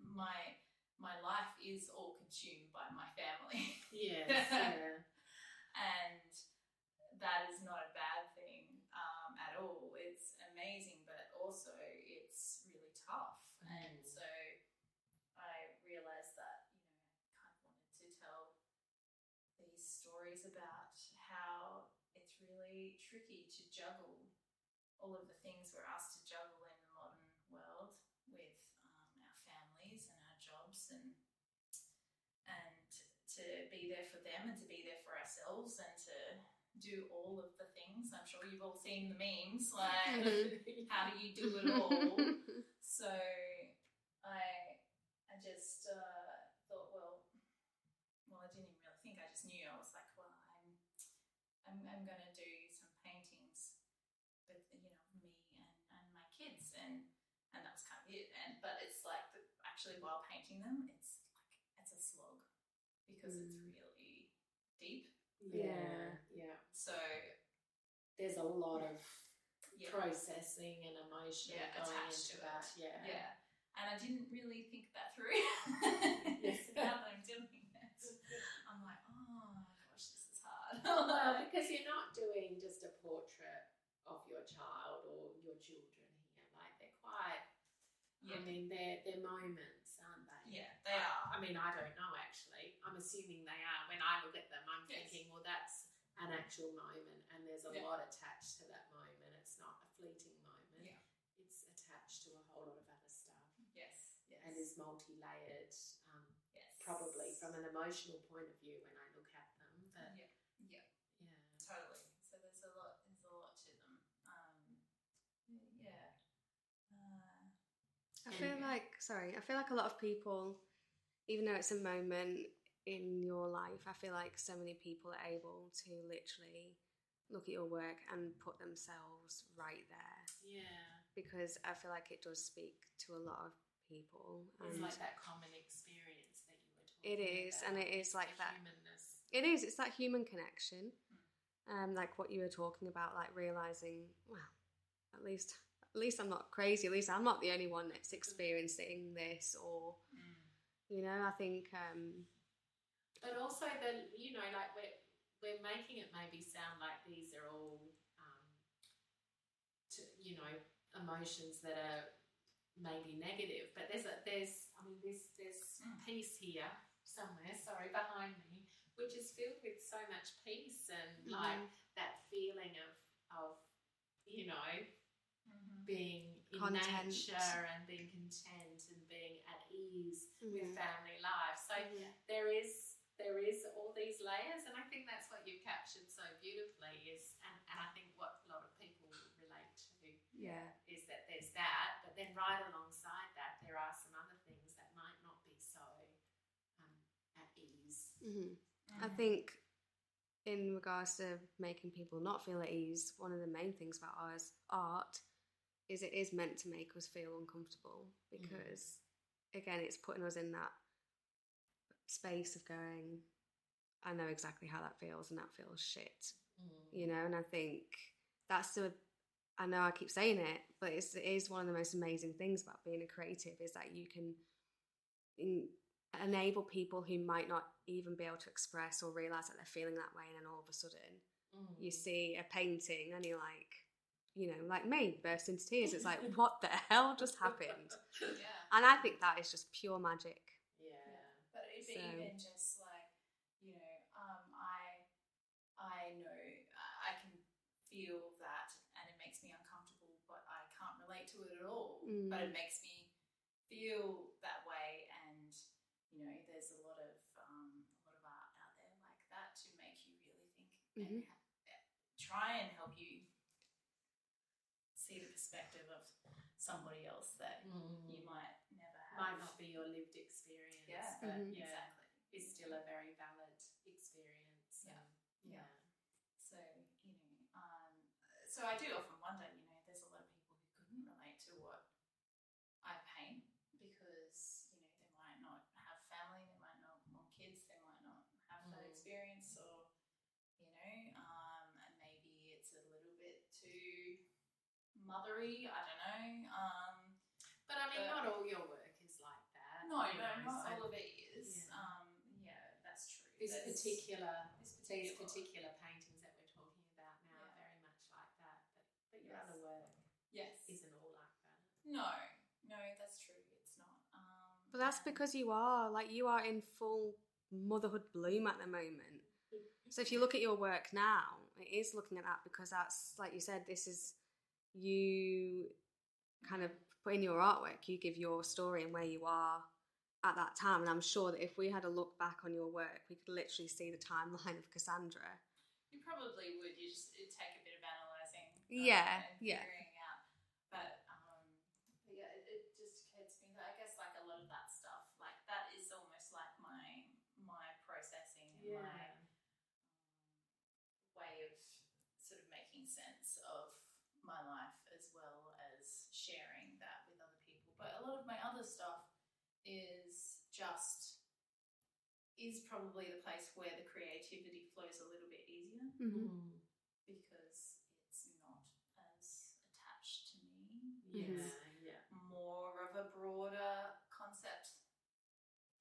Speaker 3: my my life is all consumed by my family.
Speaker 2: yes yeah
Speaker 3: and that is not a bad thing um, at all. It's amazing, but also it's really tough. And
Speaker 2: Mm.
Speaker 3: so I realized that you know I kind of wanted to tell these stories about how it's really tricky to juggle all of the things we're asked to juggle in the modern world with um, our families and our jobs and and to be there for them and to be there for ourselves and to do all of the things. I'm sure you've all seen the memes, like how do you do it all? So I I just uh, thought, well, well, I didn't even really think. I just knew. I was like, well, I'm I'm, I'm going to do some paintings, but you know, me and, and my kids, and and that's kind of it. And but it's like the, actually while painting them, it's like it's a slog because it's
Speaker 1: Mm.
Speaker 3: really deep.
Speaker 1: Yeah.
Speaker 2: yeah.
Speaker 3: So
Speaker 2: There's a lot of
Speaker 3: yeah,
Speaker 2: processing and emotion
Speaker 3: Yeah,
Speaker 2: going
Speaker 3: attached
Speaker 2: into
Speaker 3: to
Speaker 2: that.
Speaker 3: it.
Speaker 2: Yeah.
Speaker 3: yeah. And I didn't really think that through.
Speaker 2: Yes.
Speaker 3: now that I'm doing it, I'm like, oh gosh, this is hard.
Speaker 2: Well, because you're not doing just a portrait of your child or your children here. Like they're quite. I mean, they're they're moments, aren't they?
Speaker 3: yeah, they are.
Speaker 2: I mean, I don't know actually. I'm assuming they are. When I look at them, I'm
Speaker 3: Yes.
Speaker 2: thinking, well, that's an actual moment, and there's a
Speaker 3: Yeah.
Speaker 2: lot attached to that moment. It's not a fleeting moment.
Speaker 3: Yeah.
Speaker 2: It's attached to a whole lot of other stuff,
Speaker 3: Yes, yes,
Speaker 2: and is multi-layered. Um,
Speaker 3: yes.
Speaker 2: probably from an emotional point of view when I look at them, but
Speaker 3: yeah, yeah,
Speaker 2: yeah.
Speaker 3: totally. So there's a lot. There's a lot to them. Um, yeah. Uh,
Speaker 1: I feel like, sorry, I feel like a lot of people, even though it's a moment in your life, I feel like so many people are able to literally look at your work and put themselves right there
Speaker 2: Yeah.
Speaker 1: because I feel like it does speak to a lot of people.
Speaker 2: It's like that common experience that you were talking
Speaker 1: It is,
Speaker 2: about.
Speaker 1: and it is like
Speaker 2: the
Speaker 1: that.
Speaker 2: humanness.
Speaker 1: it is, it's that human connection. Um, like what you were talking about, like realizing, well, at least, at least I'm not crazy. At least I'm not the only one that's experiencing this, or
Speaker 3: mm,
Speaker 1: you know, I think um,
Speaker 2: But also the you know, like we're we're making it maybe sound like these are all um to, you know, emotions that are maybe negative. But there's a there's I mean there's there's
Speaker 3: Mm.
Speaker 2: peace here somewhere, sorry, behind me, which is filled with so much peace and like that feeling of of you know
Speaker 3: mhm.
Speaker 2: being in
Speaker 1: Content.
Speaker 2: nature and being content and being at ease with family life. So
Speaker 1: Yeah.
Speaker 2: there is there is all these layers, and I think that's what you've captured so beautifully. Is and, and I think what a lot of people relate to
Speaker 1: yeah,
Speaker 2: is that there's that, but then right alongside that, there are some other things that might not be so um, at ease.
Speaker 1: hmm I think in regards to making people not feel at ease, one of the main things about ours art is it is meant to make us feel uncomfortable because again it's putting us in that space of going I know exactly how that feels and that feels shit you know and I think that's the I know I keep saying it but it's, it is one of the most amazing things about being a creative is that you can in, enable people who might not even be able to express or realize that they're feeling that way and then all of a sudden
Speaker 2: Mm.
Speaker 1: you see a painting and you're like you know like me burst into tears it's like what the hell just happened
Speaker 3: yeah.
Speaker 1: and I think that is just pure magic.
Speaker 3: But
Speaker 1: So-
Speaker 3: even just like you know, um, I I know I can feel that, and it makes me uncomfortable, but I can't relate to it at all.
Speaker 1: Mm.
Speaker 3: But it makes me feel that way, and you know, there's a lot of um, a lot of art out there like that to make you really think
Speaker 1: Mhm.
Speaker 3: and ha- try and help you see the perspective of somebody else that
Speaker 2: Mm.
Speaker 3: you might
Speaker 2: might not be your lived experience,
Speaker 3: Yeah.
Speaker 2: but
Speaker 1: Mhm.
Speaker 2: yeah,
Speaker 3: Exactly.
Speaker 2: is still a very valid experience.
Speaker 3: Yeah.
Speaker 2: and-
Speaker 3: Yeah. So, you know, um, so I do often wonder, you know, there's a lot of people who couldn't relate to what I paint because, you know, they might not have family, they might not want kids, they might not have that
Speaker 2: Mm.
Speaker 3: experience or, you know, um, and maybe it's a little bit too mothery, I don't know. Um,
Speaker 2: But I mean,
Speaker 3: But-
Speaker 2: not all your work is like that.
Speaker 3: No,
Speaker 2: you
Speaker 3: no, not
Speaker 2: so
Speaker 3: all of it is.
Speaker 2: Yeah.
Speaker 3: Um, yeah, that's true.
Speaker 2: This
Speaker 3: There's-
Speaker 2: particular,
Speaker 3: this
Speaker 2: these
Speaker 3: particular-
Speaker 2: particular paintings that we're talking about now are very much like that. But, but your
Speaker 3: Yes.
Speaker 2: other work
Speaker 3: Yes.
Speaker 2: isn't all like that.
Speaker 3: No, no, that's true. It's not. Um,
Speaker 1: but that's because you are like you are in full motherhood bloom at the moment So if you look at your work now, it is looking at that because that's like you said, this is you kind of put in your artwork, you give your story and where you are at that time. And I'm sure that if we had a look back on your work, we could literally see the timeline of Cassandra.
Speaker 3: you probably would. You just it'd take a bit of analysing. um,
Speaker 1: Yeah,
Speaker 3: and
Speaker 1: yeah.
Speaker 3: Figuring out, but um, but yeah, it, it just occurred to me that I guess like a lot of that stuff, like that is almost like my my processing and my um, way of sort of making sense of my life as well as sharing that with other people. But a lot of my other stuff is just is probably the place where the creativity flows a little bit easier
Speaker 1: Mhm.
Speaker 3: because it's not as attached to me.
Speaker 2: Yeah,
Speaker 3: It's
Speaker 2: yeah.
Speaker 3: more of a broader concept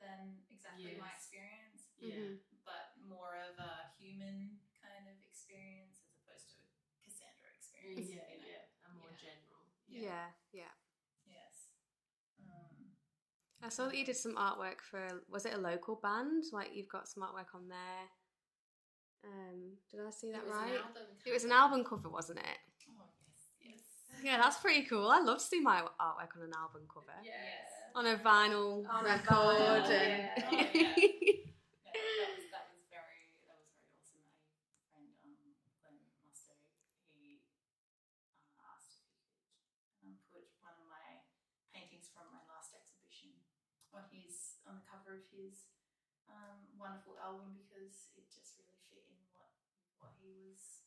Speaker 3: than exactly my experience
Speaker 2: Yeah.
Speaker 1: Mhm.
Speaker 3: but more of a human kind of experience as opposed to a Cassandra experience.
Speaker 2: Yeah,
Speaker 3: you know?
Speaker 2: yeah. A more
Speaker 3: Yeah.
Speaker 2: general.
Speaker 1: Yeah, yeah.
Speaker 3: Yes. Um,
Speaker 1: I saw that you did some artwork for was it a local band? Like you've got some artwork on there. Um, did I see that
Speaker 2: It
Speaker 1: right? It was an album cover, wasn't it?
Speaker 3: oh yes, yes.
Speaker 1: Yeah, that's pretty cool. I love to see my artwork on an album cover.
Speaker 2: Yes.
Speaker 1: On a vinyl
Speaker 2: On a
Speaker 1: record
Speaker 2: vinyl,
Speaker 1: and.
Speaker 3: Oh, yeah. No, that was that was very that was very awesome. My friend um Glenn Musto, he uh, asked if he could um, put one of my paintings from my last exhibition on his on the cover of his um, wonderful album because it just really fit in what what he was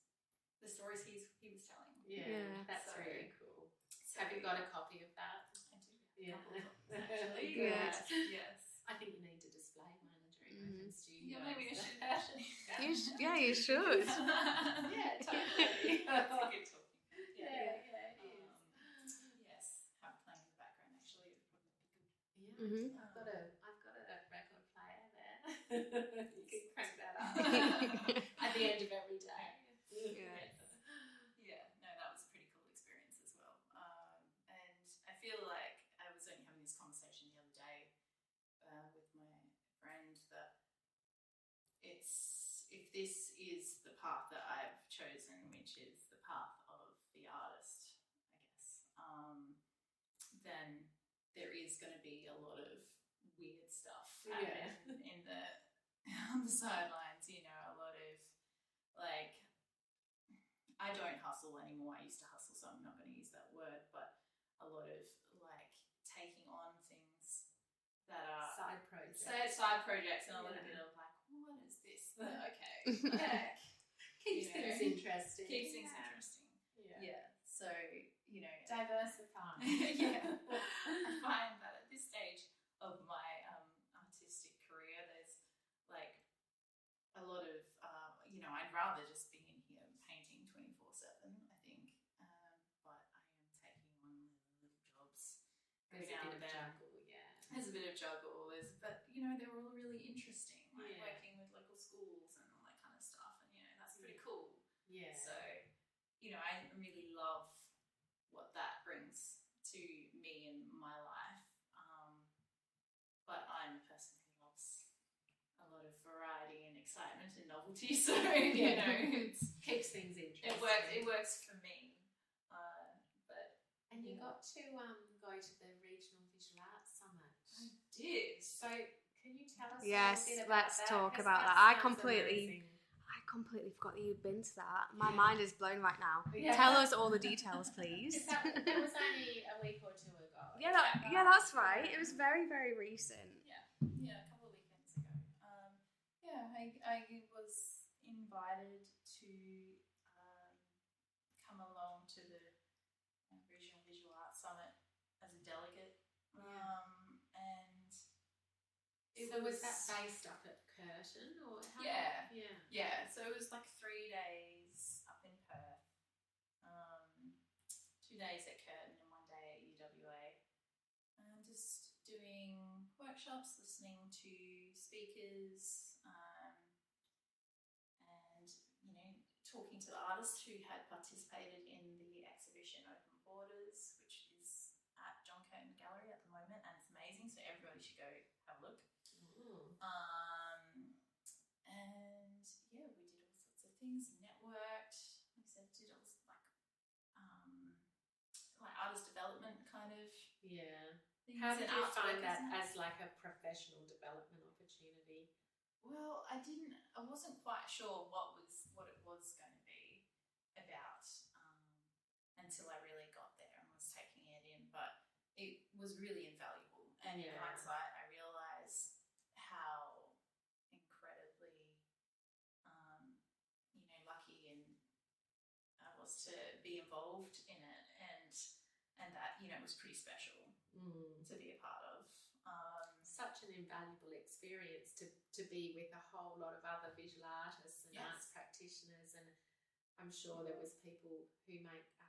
Speaker 3: the stories he's he was telling.
Speaker 2: Yeah,
Speaker 1: Yeah.
Speaker 2: that's
Speaker 3: So-
Speaker 2: really cool.
Speaker 3: So
Speaker 2: Have you got a copy of that?
Speaker 3: I do have
Speaker 2: Yeah.
Speaker 3: couple of actually.
Speaker 1: Good.
Speaker 3: Yes, yes.
Speaker 2: I think you need to display one during
Speaker 1: Mhm.
Speaker 2: Open Studios.
Speaker 3: Yeah, maybe I should actually.
Speaker 1: You sh- yeah, you should.
Speaker 2: yeah, totally.
Speaker 3: That's a good talking.
Speaker 2: yeah, yeah, it
Speaker 3: Um,
Speaker 2: is.
Speaker 3: yes, have it playing in the background actually would probably be good.
Speaker 2: Yeah,
Speaker 1: Mhm.
Speaker 2: I've got a, I've got a record player there. you can crank that up at the end of every day.
Speaker 1: Yeah.
Speaker 3: Yeah, no, that was a pretty cool experience as well. Um, and I feel like I was only having this conversation the other day uh, with my friend that it's if this is the path that I've chosen, which is the path of the artist, I guess, um, then there is going to be a lot of weird stuff
Speaker 2: Yeah.
Speaker 3: in the on the sidelines. You know, a lot of like I don't hustle anymore. I used to hustle, so I'm not going to use that word, but a lot of like taking on things that are
Speaker 2: Side project.
Speaker 3: say side projects and a little
Speaker 2: Yeah.
Speaker 3: bit of like, what is this? But okay,
Speaker 1: Yeah.
Speaker 2: Keeps
Speaker 3: you know,
Speaker 2: things interesting.
Speaker 3: keeps things
Speaker 2: Yeah.
Speaker 3: interesting.
Speaker 2: Yeah.
Speaker 3: Yeah. So you know,
Speaker 2: Diversify.
Speaker 3: yeah. I find that at this stage of my um, artistic career, there's like a lot of, uh, you know, I'd rather just be in here painting 24 7, I think. Um, but I am taking on little jobs.
Speaker 2: There's a bit of juggle, yeah.
Speaker 3: There's a bit of juggle, there's, but you know, they're all really interesting, like
Speaker 2: Yeah.
Speaker 3: working with local schools and all that kind of stuff. And, you know, that's pretty cool.
Speaker 2: Yeah.
Speaker 3: So, you know, I really love what that brings to me and my life. Um, but I'm a person who loves a lot of variety and excitement and novelty. So, you know, it's,
Speaker 2: keeps things interesting.
Speaker 3: it works. It works for me. Uh, but
Speaker 2: And you
Speaker 3: Yeah.
Speaker 2: got to um, go to the Regional Visual Arts Summit.
Speaker 3: I did.
Speaker 2: So, can you tell us
Speaker 1: Yes,
Speaker 2: a bit
Speaker 1: let's
Speaker 2: that?
Speaker 1: talk
Speaker 2: 'Cause
Speaker 1: about
Speaker 2: that.
Speaker 1: that. I completely-
Speaker 2: amazing.
Speaker 1: I completely forgot that you'd been to that. My
Speaker 2: Yeah.
Speaker 1: mind is blown right now.
Speaker 2: Yeah.
Speaker 1: Tell us all the details, please.
Speaker 2: Is that, that was only a week or two ago.
Speaker 1: yeah, that, yeah, that's right. It was very, very recent.
Speaker 3: Yeah, yeah, a couple of weekends ago. Um, yeah, I, I was invited to um, come along to the Regional Visual Arts Summit as a delegate. Um, and it
Speaker 2: so was, that based up at Curtin or how?
Speaker 3: Yeah.
Speaker 2: yeah,
Speaker 3: Yeah, so it was like three days up in Perth, um, two days at Curtin and one day at UWA. Um, just doing workshops, listening to speakers, um, and you know, talking to the artists who had participated in the exhibition Open Borders, which is at John Curtin Gallery at the moment, and it's amazing. So everybody should go have a look.
Speaker 2: Oh.
Speaker 3: Um, and yeah, we did all sorts of things, networked, like I said, did all like um, like artist development kind of
Speaker 2: yeah.
Speaker 3: things.
Speaker 2: How did you find that as like a professional development opportunity?
Speaker 3: well, I didn't. I wasn't quite sure what was what it was going to be about um, until I really got there and was taking it in. But it was really invaluable. And in
Speaker 2: Yeah.
Speaker 3: hindsight, I realise how incredibly, um, you know, lucky and I was to be involved in it, and and that you know was pretty special
Speaker 2: Mm.
Speaker 3: to be a part of. Um,
Speaker 2: Such an invaluable experience to, to be with a whole lot of other visual artists and
Speaker 3: Yes.
Speaker 2: arts practitioners, and I'm sure there was people who make arts things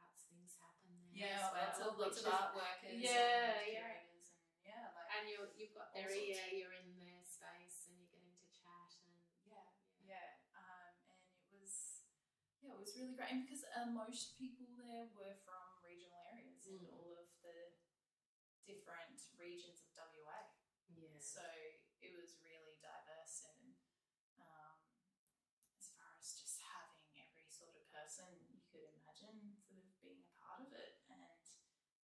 Speaker 2: happen there.
Speaker 3: Yeah,
Speaker 2: as well,
Speaker 3: lots of lots
Speaker 2: which
Speaker 3: art workers,
Speaker 2: Yeah,
Speaker 3: and
Speaker 2: yeah.
Speaker 3: and yeah, like
Speaker 2: and you you've got their
Speaker 3: All sorts.
Speaker 2: ear, you're in their space, and you're getting to chat and
Speaker 3: yeah, yeah. Um, and it was yeah, it was really great, and because uh, most people there were from regional areas in
Speaker 2: Mm.
Speaker 3: all of the different regions of WA.
Speaker 2: yeah.
Speaker 3: So it was really diverse and um, as far as just having every sort of person you could imagine sort of being a part of it. And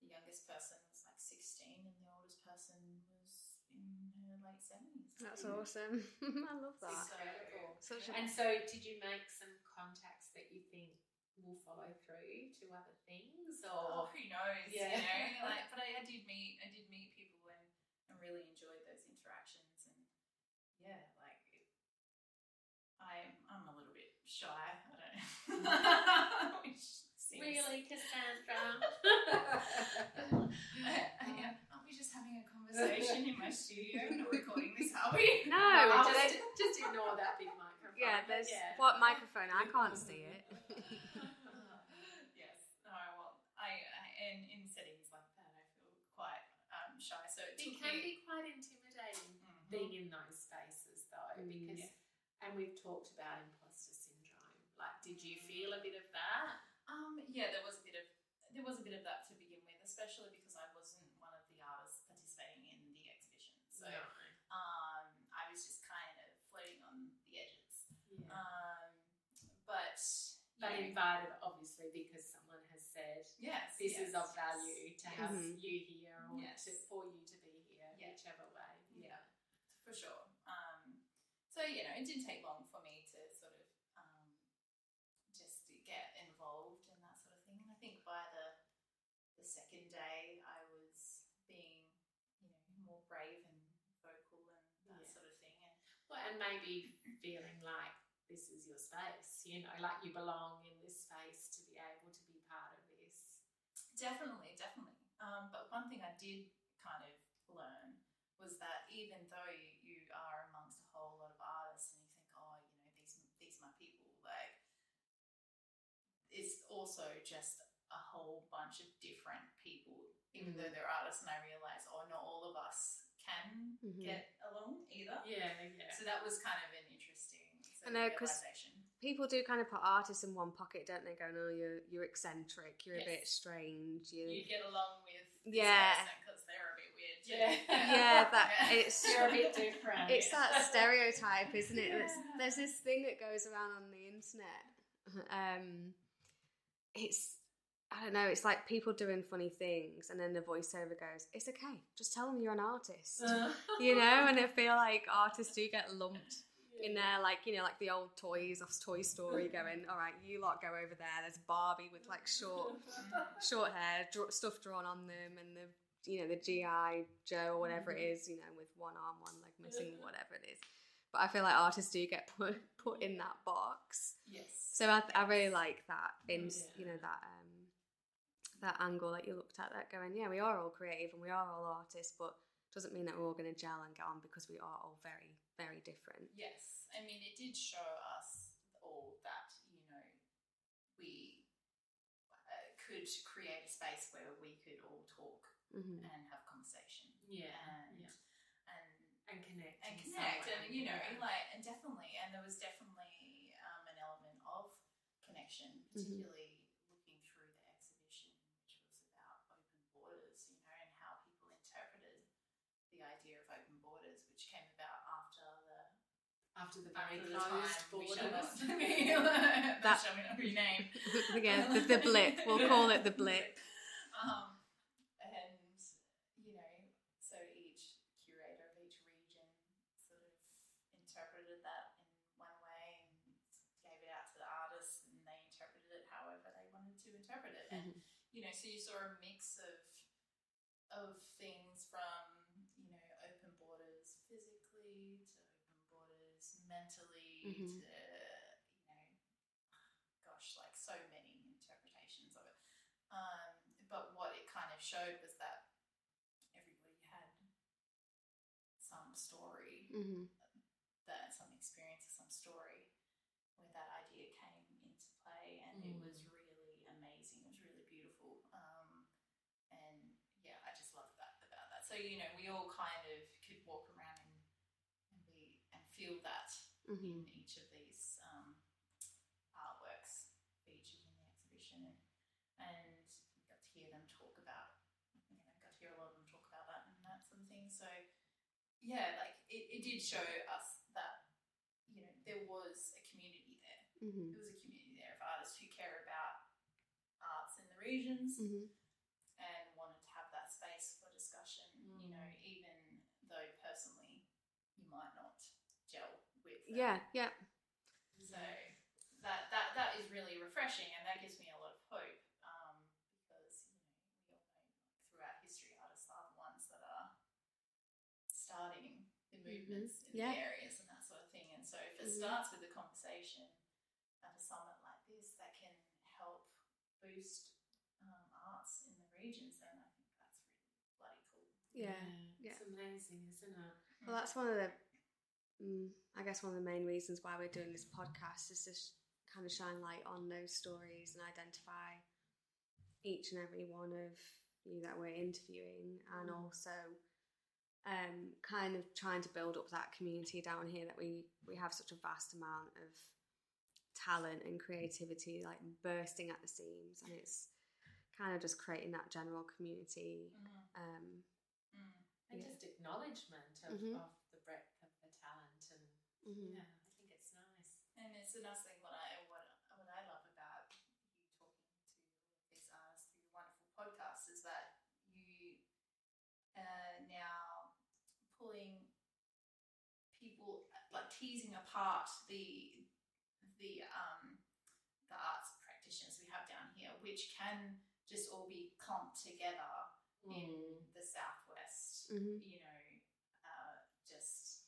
Speaker 3: the youngest person was like 16 and the oldest person was in her late 70s.
Speaker 1: That's awesome. I love that.
Speaker 3: So,
Speaker 2: Incredible.
Speaker 1: Such a
Speaker 2: And so, did you make some contacts that you think will follow through to other things,
Speaker 3: Oh,
Speaker 2: or
Speaker 3: who knows?
Speaker 2: Yeah.
Speaker 3: You know, like, but I, I did meet, I did meet people and, and really enjoyed those interactions. And yeah, like, it, I'm, I'm a little bit shy. I don't know. Which seems-
Speaker 2: really, Cassandra?
Speaker 3: I, I, am- aren't we just having a conversation in my studio? We're not recording this, are we?
Speaker 1: No,
Speaker 2: I'll
Speaker 1: do they-
Speaker 2: just, just ignore that big microphone.
Speaker 1: yeah, there's
Speaker 2: yeah.
Speaker 1: what microphone? I can't see it.
Speaker 3: yes. No, well, I, I and in settings like that, I feel quite um, shy. So it,
Speaker 2: It can
Speaker 3: me-
Speaker 2: be quite intimidating
Speaker 3: Mhm.
Speaker 2: being in those spaces, though,
Speaker 1: Mm.
Speaker 2: because
Speaker 3: Yeah.
Speaker 2: and we've talked about imposter syndrome. Like, did you feel a bit of that?
Speaker 3: Um, yeah, there was a bit of there was a bit of that to begin with, especially because So
Speaker 2: no.
Speaker 3: um, I was just kind of floating on the edges.
Speaker 2: Yeah.
Speaker 3: Um, but
Speaker 2: but
Speaker 3: know,
Speaker 2: invited, obviously, because someone has said
Speaker 3: yes,
Speaker 2: this
Speaker 3: yes,
Speaker 2: is of
Speaker 3: yes.
Speaker 2: value to have
Speaker 1: Mhm.
Speaker 2: you here or
Speaker 3: Yes.
Speaker 2: to, for you to be here,
Speaker 3: Yeah.
Speaker 2: whichever way.
Speaker 3: Yeah, for sure. Um, so you know, it didn't take long for me to sort of um, just get involved in that sort of thing. And I think by the the second day, I was being you know more brave and vocal and that
Speaker 2: Yeah.
Speaker 3: sort of thing. And
Speaker 2: maybe feeling like this is your space, you know, like you belong in this space to be able to be part of this.
Speaker 3: definitely, definitely. Um, but one thing I did kind of learn was that even though you, you are amongst a whole lot of artists and you think, oh, you know, these these are my people, like it's also just a whole bunch of different people, even though they're artists. And I realize, oh, not all of us can
Speaker 1: Mhm.
Speaker 3: get along either.
Speaker 2: Yeah, yeah.
Speaker 3: So that was kind of an interesting sort
Speaker 1: I know,
Speaker 3: realization.
Speaker 1: People do kind of put artists in one pocket, don't they? Going, oh, you're you're eccentric, you're a bit strange, you.
Speaker 3: You get along with this
Speaker 1: Yeah.
Speaker 3: because they're a bit weird. Too.
Speaker 2: Yeah.
Speaker 1: Yeah, that
Speaker 3: Yeah.
Speaker 1: it's
Speaker 2: You're a bit different.
Speaker 1: it's that stereotype, isn't it? It's-
Speaker 3: Yeah.
Speaker 1: there's this thing that goes around on the internet. Um, it's I don't know. It's like people doing funny things, and then the voiceover goes, "It's okay. Just tell them you're an artist." you know, and I feel like artists do get lumped in there, like you know, like the old toys off Toy Story, going, "All right, you lot go over there." There's Barbie with like short, short hair, draw, stuff drawn on them, and the you know the GI Joe or whatever it is, you know, with one arm, one leg missing, whatever it is. But I feel like artists do get put put in that box.
Speaker 3: Yes.
Speaker 1: So I, I really like that in
Speaker 2: Yeah.
Speaker 1: you know that um that angle that you looked at that going yeah we are all creative and we are all artists but doesn't mean that we're all going to gel and get on because we are all very very different.
Speaker 3: Yes, I mean, it did show us all that you know we uh, could create a space where we could all talk
Speaker 1: hmm
Speaker 3: and have conversation
Speaker 2: Yeah,
Speaker 3: and
Speaker 2: yeah.
Speaker 3: and
Speaker 2: and connect
Speaker 3: and connect
Speaker 2: way,
Speaker 3: and you know
Speaker 2: yeah.
Speaker 3: like and definitely and there was definitely um, an element of connection particularly looking through the exhibition which was about open borders you know and how people interpreted the idea of open borders which came about after the
Speaker 2: after the very
Speaker 3: after the
Speaker 2: closed
Speaker 3: time we shall
Speaker 2: borders.
Speaker 3: that shall we not rename
Speaker 1: yeah, the, the blip. We'll call it the blip.
Speaker 3: Um, and you know, so each curator of each region sort of interpreted that in one way and gave it out to the artists, and they interpreted it however they wanted to interpret it. And
Speaker 1: Mhm.
Speaker 3: you know, so you saw a mix of of things from you know open borders physically to open borders mentally
Speaker 1: Mhm.
Speaker 3: to you know, gosh, like so many interpretations of it. Um, but what it kind of showed was that everybody had some story
Speaker 1: Mhm.
Speaker 3: that some experience or some story where that idea came into play and it
Speaker 2: Mm.
Speaker 3: was really amazing it was really beautiful um, and yeah i just love that about that so you know we all kind of could walk around and, and be and feel that
Speaker 1: Mhm.
Speaker 3: in each of these um, artworks featured in the exhibition and, and we got to hear them talk about you know got to hear a lot of them talk about that and that sort of thing so yeah like it, it did show us that you know there was a community there
Speaker 1: Mhm.
Speaker 3: there was a community there of artists who care about arts in the regions
Speaker 1: Mhm.
Speaker 3: and wanted to have that space for discussion you know
Speaker 2: Mm.
Speaker 3: even though personally you might not gel with them.
Speaker 1: Yeah, yeah.
Speaker 3: So that that that is really refreshing, and that gives me a lot of hope um, because you know we all know throughout history, artists are the ones that are starting the movements in
Speaker 1: Yeah.
Speaker 3: the areas and that sort of thing. And so if it
Speaker 1: Mhm.
Speaker 3: starts with a conversation at a summit like this that can help boost um, arts in the regions, then I think that's really bloody cool.
Speaker 1: Yeah.
Speaker 2: It's amazing, isn't it?
Speaker 1: Well, that's one of the, mm, I guess, one of the main reasons why we're doing this podcast is to sh- kind of shine light on those stories and identify each and every one of you that we're interviewing, and
Speaker 2: Mm.
Speaker 1: also um, kind of trying to build up that community down here that we we have such a vast amount of talent and creativity like bursting at the seams, and it's kind of just creating that general community.
Speaker 3: Mhm.
Speaker 1: Um,
Speaker 3: Mm.
Speaker 2: And
Speaker 1: Yeah.
Speaker 2: just acknowledgement of,
Speaker 1: Mhm.
Speaker 2: of the breadth of the talent and
Speaker 1: mhm.
Speaker 2: yeah, I think it's nice.
Speaker 3: And it's a nice thing what I what what I love about you talking to all these artists through your wonderful podcast is that you uh, now pulling people like teasing apart the the um the arts practitioners we have down here, which can just all be clumped together in the southwest
Speaker 1: Mhm.
Speaker 3: you know, uh, just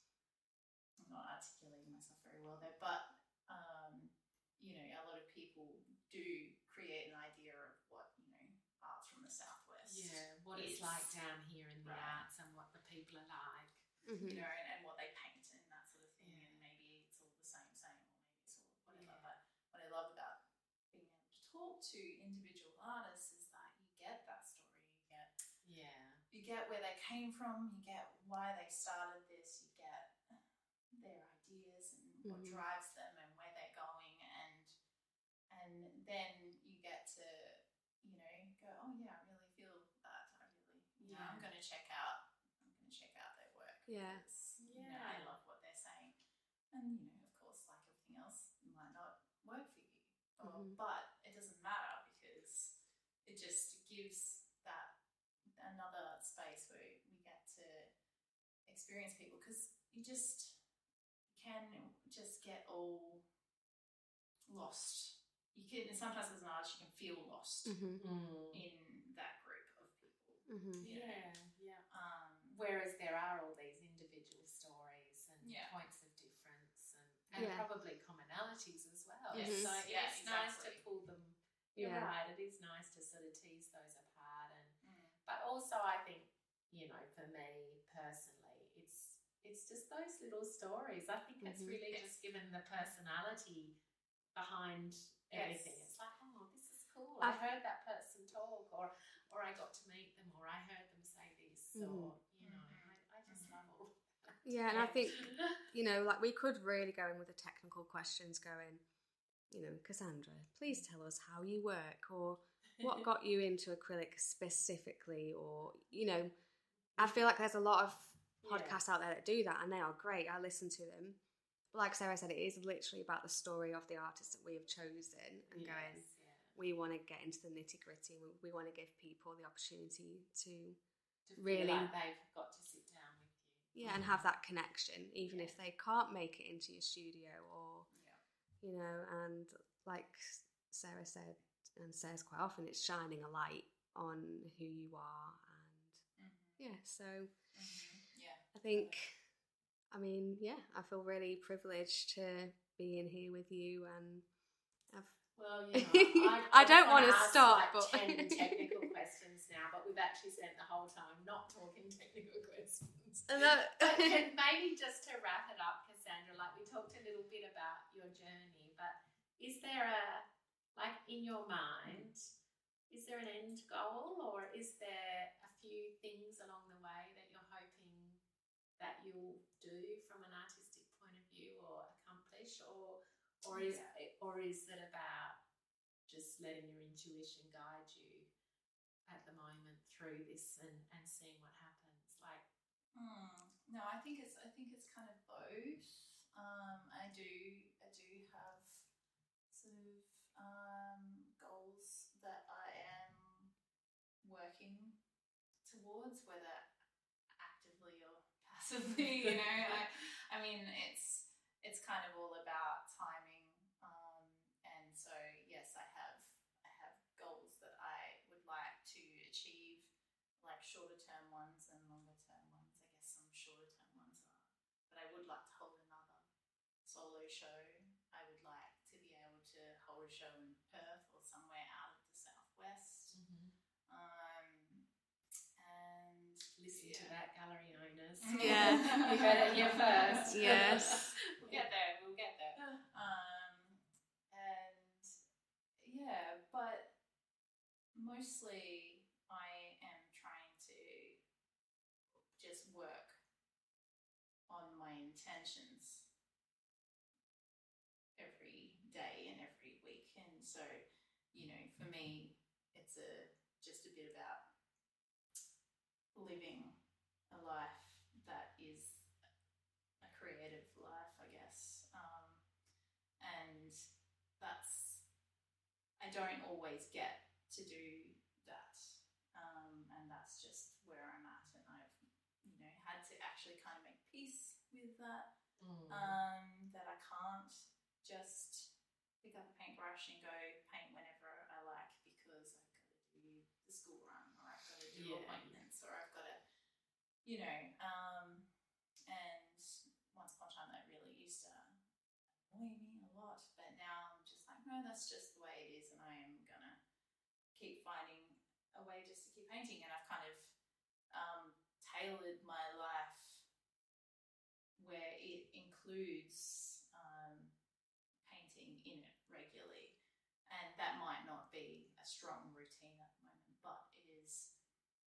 Speaker 3: I'm not articulating myself very well there, but um, you know, a lot of people do create an idea of what you know arts from the southwest,
Speaker 2: Yeah, what
Speaker 3: It's-
Speaker 2: it's, like down here in the
Speaker 3: Right.
Speaker 2: arts and what the people are like.
Speaker 1: Mhm.
Speaker 3: you know, and, and what they paint and that sort of thing,
Speaker 2: Yeah.
Speaker 3: and maybe it's all the same, same, or maybe it's all whatever.
Speaker 2: Yeah.
Speaker 3: But what I love about being able to talk to individual artists is that you get that story, you get
Speaker 2: Yeah.
Speaker 3: you get where they came from, you get why they started this, you get their ideas and what
Speaker 1: Mhm.
Speaker 3: drives them and where they're going and and then you get to, you know, go, oh yeah, I really feel that. I really know, I'm gonna check out I'm gonna check out their work.
Speaker 1: Yeah.
Speaker 3: because, You know, I love what they're saying. And you know, of course, like everything else, it might not work for you. Or,
Speaker 1: Mhm.
Speaker 3: But it doesn't matter because it just gives that another space where we get to experience people because you just can just get all lost. You can sometimes as an artist you can feel lost
Speaker 1: Mhm.
Speaker 3: in that group of people.
Speaker 1: Mhm.
Speaker 3: you know.
Speaker 2: Yeah, yeah.
Speaker 3: Um,
Speaker 2: Whereas there are all these individual stories and
Speaker 3: Yeah.
Speaker 2: points of difference and, and
Speaker 1: Yeah.
Speaker 2: probably commonalities as well.
Speaker 3: Yes.
Speaker 2: So
Speaker 3: Mhm. Yeah,
Speaker 2: it's nice to pull them. You're
Speaker 1: Yeah.
Speaker 2: right. It is nice to sort of tease those apart, and
Speaker 3: mm,
Speaker 2: but also I think you know for me personally, it's it's just those little stories. I think it's
Speaker 1: Mhm.
Speaker 2: really
Speaker 3: Yes.
Speaker 2: just given the personality behind everything.
Speaker 3: Yes.
Speaker 2: It's like, oh, this is cool.
Speaker 1: I-
Speaker 2: I heard that person talk, or or I got to meet them, or I heard them say this,
Speaker 1: Mhm.
Speaker 2: or you know. I, I just
Speaker 3: Mhm.
Speaker 2: love all. That.
Speaker 1: Yeah, and I think you know, like we could really go in with the technical questions going, you know, Cassandra, please tell us how you work or what got you into acrylic specifically or you know, I feel like there's a lot of
Speaker 2: Yeah.
Speaker 1: podcasts out there that do that and they are great. I listen to them. But like Sarah said, it is literally about the story of the artist that we have chosen and going,
Speaker 2: yeah.
Speaker 1: we want to get into the nitty gritty. We, we want to give people the opportunity to
Speaker 2: to
Speaker 1: really-
Speaker 2: like they've got to sit down with you.
Speaker 1: yeah, and have that connection, even if they can't make it into your studio or
Speaker 3: Yeah.
Speaker 1: you know, and like Sarah said and says quite often, it's shining a light on who you are, and
Speaker 3: Mhm.
Speaker 1: yeah, so
Speaker 3: Mhm. Yeah.
Speaker 1: I think, I mean, yeah, I feel really privileged to be in here with you and have
Speaker 2: Well, you know, I,
Speaker 1: I don't
Speaker 2: wanna
Speaker 1: wanna stop,
Speaker 2: like,
Speaker 1: but-
Speaker 2: ten technical questions now, but we've actually spent the whole time not talking technical questions.
Speaker 1: And that-
Speaker 2: but maybe just to wrap it up, Cassandra, like we talked a little bit about your journey, but is there a like in your mind, is there an end goal, or is there a few things along the way that you're hoping that you'll do from an artistic point of view, or accomplish, or or is or is it about just letting your intuition guide you at the moment through this and, and seeing what happens? Like,
Speaker 3: Mm, no, I think it's I think it's kind of both. Um, I do I do have sort of um, goals that I am working towards, whether or passively. You know, I, I mean, it's it's kind of all about timing. Um, and so yes, I have I have goals that I would like to achieve, like shorter term ones and longer term ones. I guess some shorter term ones are, but I would like to hold another solo show. I would like to be able to hold a show in Perth or somewhere out of the southwest. Um, and
Speaker 2: listen to
Speaker 3: yeah.
Speaker 2: that, gallery owners.
Speaker 1: Yeah.
Speaker 2: you heard it here first.
Speaker 1: Yes.
Speaker 2: we'll get there. We'll get there.
Speaker 3: Um, and yeah, but mostly I am trying to just work on my intentions every day and every week. And so, you know, for me, it's a just a bit about living a life that is a creative life, I guess. Um, and that's, I don't always get to do that. Um, and that's just where I'm at. And I've, you know, had to actually kind of make peace with that. Um, that I can't just pick up a paintbrush and go paint whenever I like because I've got to do the school run or I've got to do
Speaker 2: Yeah.
Speaker 3: appointments or I've got to, you know, um, and once upon a time that really used to annoy me a lot, but now I'm just like, no, that's just the way it is, and I am gonna keep finding a way just to keep painting, and I've kind of um, tailored my life where it includes um, painting in it regularly, and that might not be a strong routine at the moment, but it is,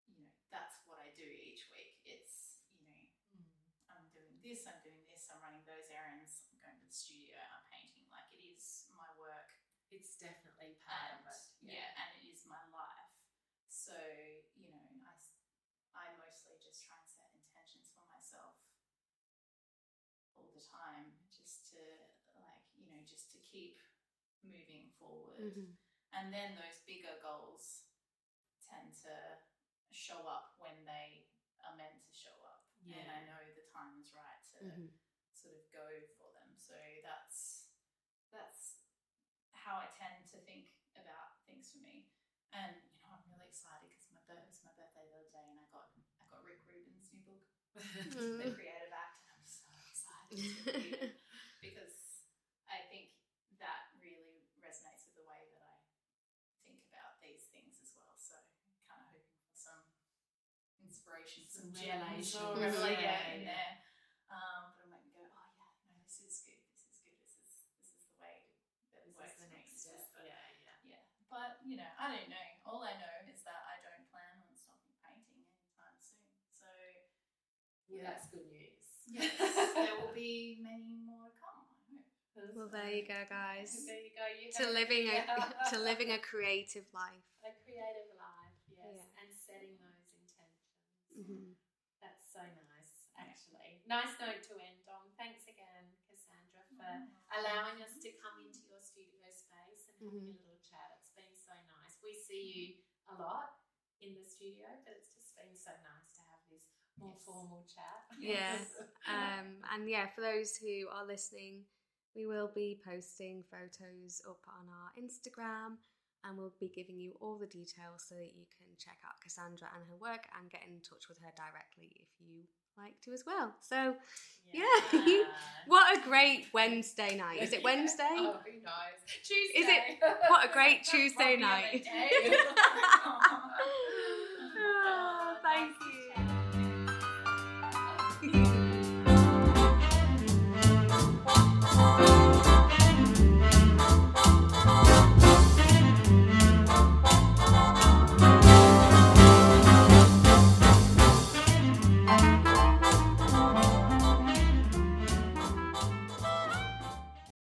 Speaker 3: you know, that's what I do each week. It's, you know, I'm doing this, I'm doing this, I'm running those errands, I'm going to the studio, I'm painting. Like it is my work
Speaker 2: It's definitely part
Speaker 3: and
Speaker 2: of it.
Speaker 3: yeah. and it is my life. So you know, I I mostly just try and set intentions for myself all the time, just to like you know, just to keep moving forward.
Speaker 1: Mhm.
Speaker 3: And then those bigger goals tend to show up when they are meant to show up, and I know the time is right to
Speaker 1: Mhm.
Speaker 3: sort of go for them. So that's that's how I tend to think about things for me. And you know, I'm really excited because my birth, it was my birthday the other day, and I got I got Rick Rubin's new book,
Speaker 1: Mm.
Speaker 3: The Creative Act, and I'm so excited to read it because I think that really resonates with the way that I think about these things as well. So kind of hoping for some inspiration, some,
Speaker 2: Some
Speaker 3: gems
Speaker 2: revelation.
Speaker 1: Mhm.
Speaker 3: revelation
Speaker 2: Yeah,
Speaker 3: in there. Um, but I'm like, go, oh yeah, no, this is good. This is good. This is this is the way that
Speaker 2: This
Speaker 3: works
Speaker 2: is the next step. Yeah, yeah.
Speaker 3: yeah. But you know, I don't know. All I know is that I don't plan on stopping painting anytime soon. So
Speaker 2: Well,
Speaker 3: Yeah.
Speaker 2: that's good news.
Speaker 3: yes, there will be many more to come. I hope.
Speaker 1: Well, there you go, guys.
Speaker 2: There you go. You
Speaker 1: To
Speaker 2: have-
Speaker 1: living a to living a creative life.
Speaker 2: a creative life, yes,
Speaker 1: Yeah.
Speaker 2: and setting those intentions.
Speaker 1: Mhm.
Speaker 2: That's so nice, actually. Nice note to end on. Thanks again, Cassandra, for allowing us to come into your studio space and having
Speaker 1: Mhm.
Speaker 2: a little chat. It's been so nice. We see you a lot in the studio, but it's just been so nice to have this more formal chat.
Speaker 1: Yeah. Um, and yeah, for those who are listening, we will be posting photos up on our Instagram and we'll be giving you all the details so that you can check out Cassandra and her work and get in touch with her directly if you like to as well. So, yeah. what a great Wednesday night. Is it Wednesday?
Speaker 3: oh, who knows? Tuesday.
Speaker 1: Is it- what a great Tuesday night. Oh, thank you.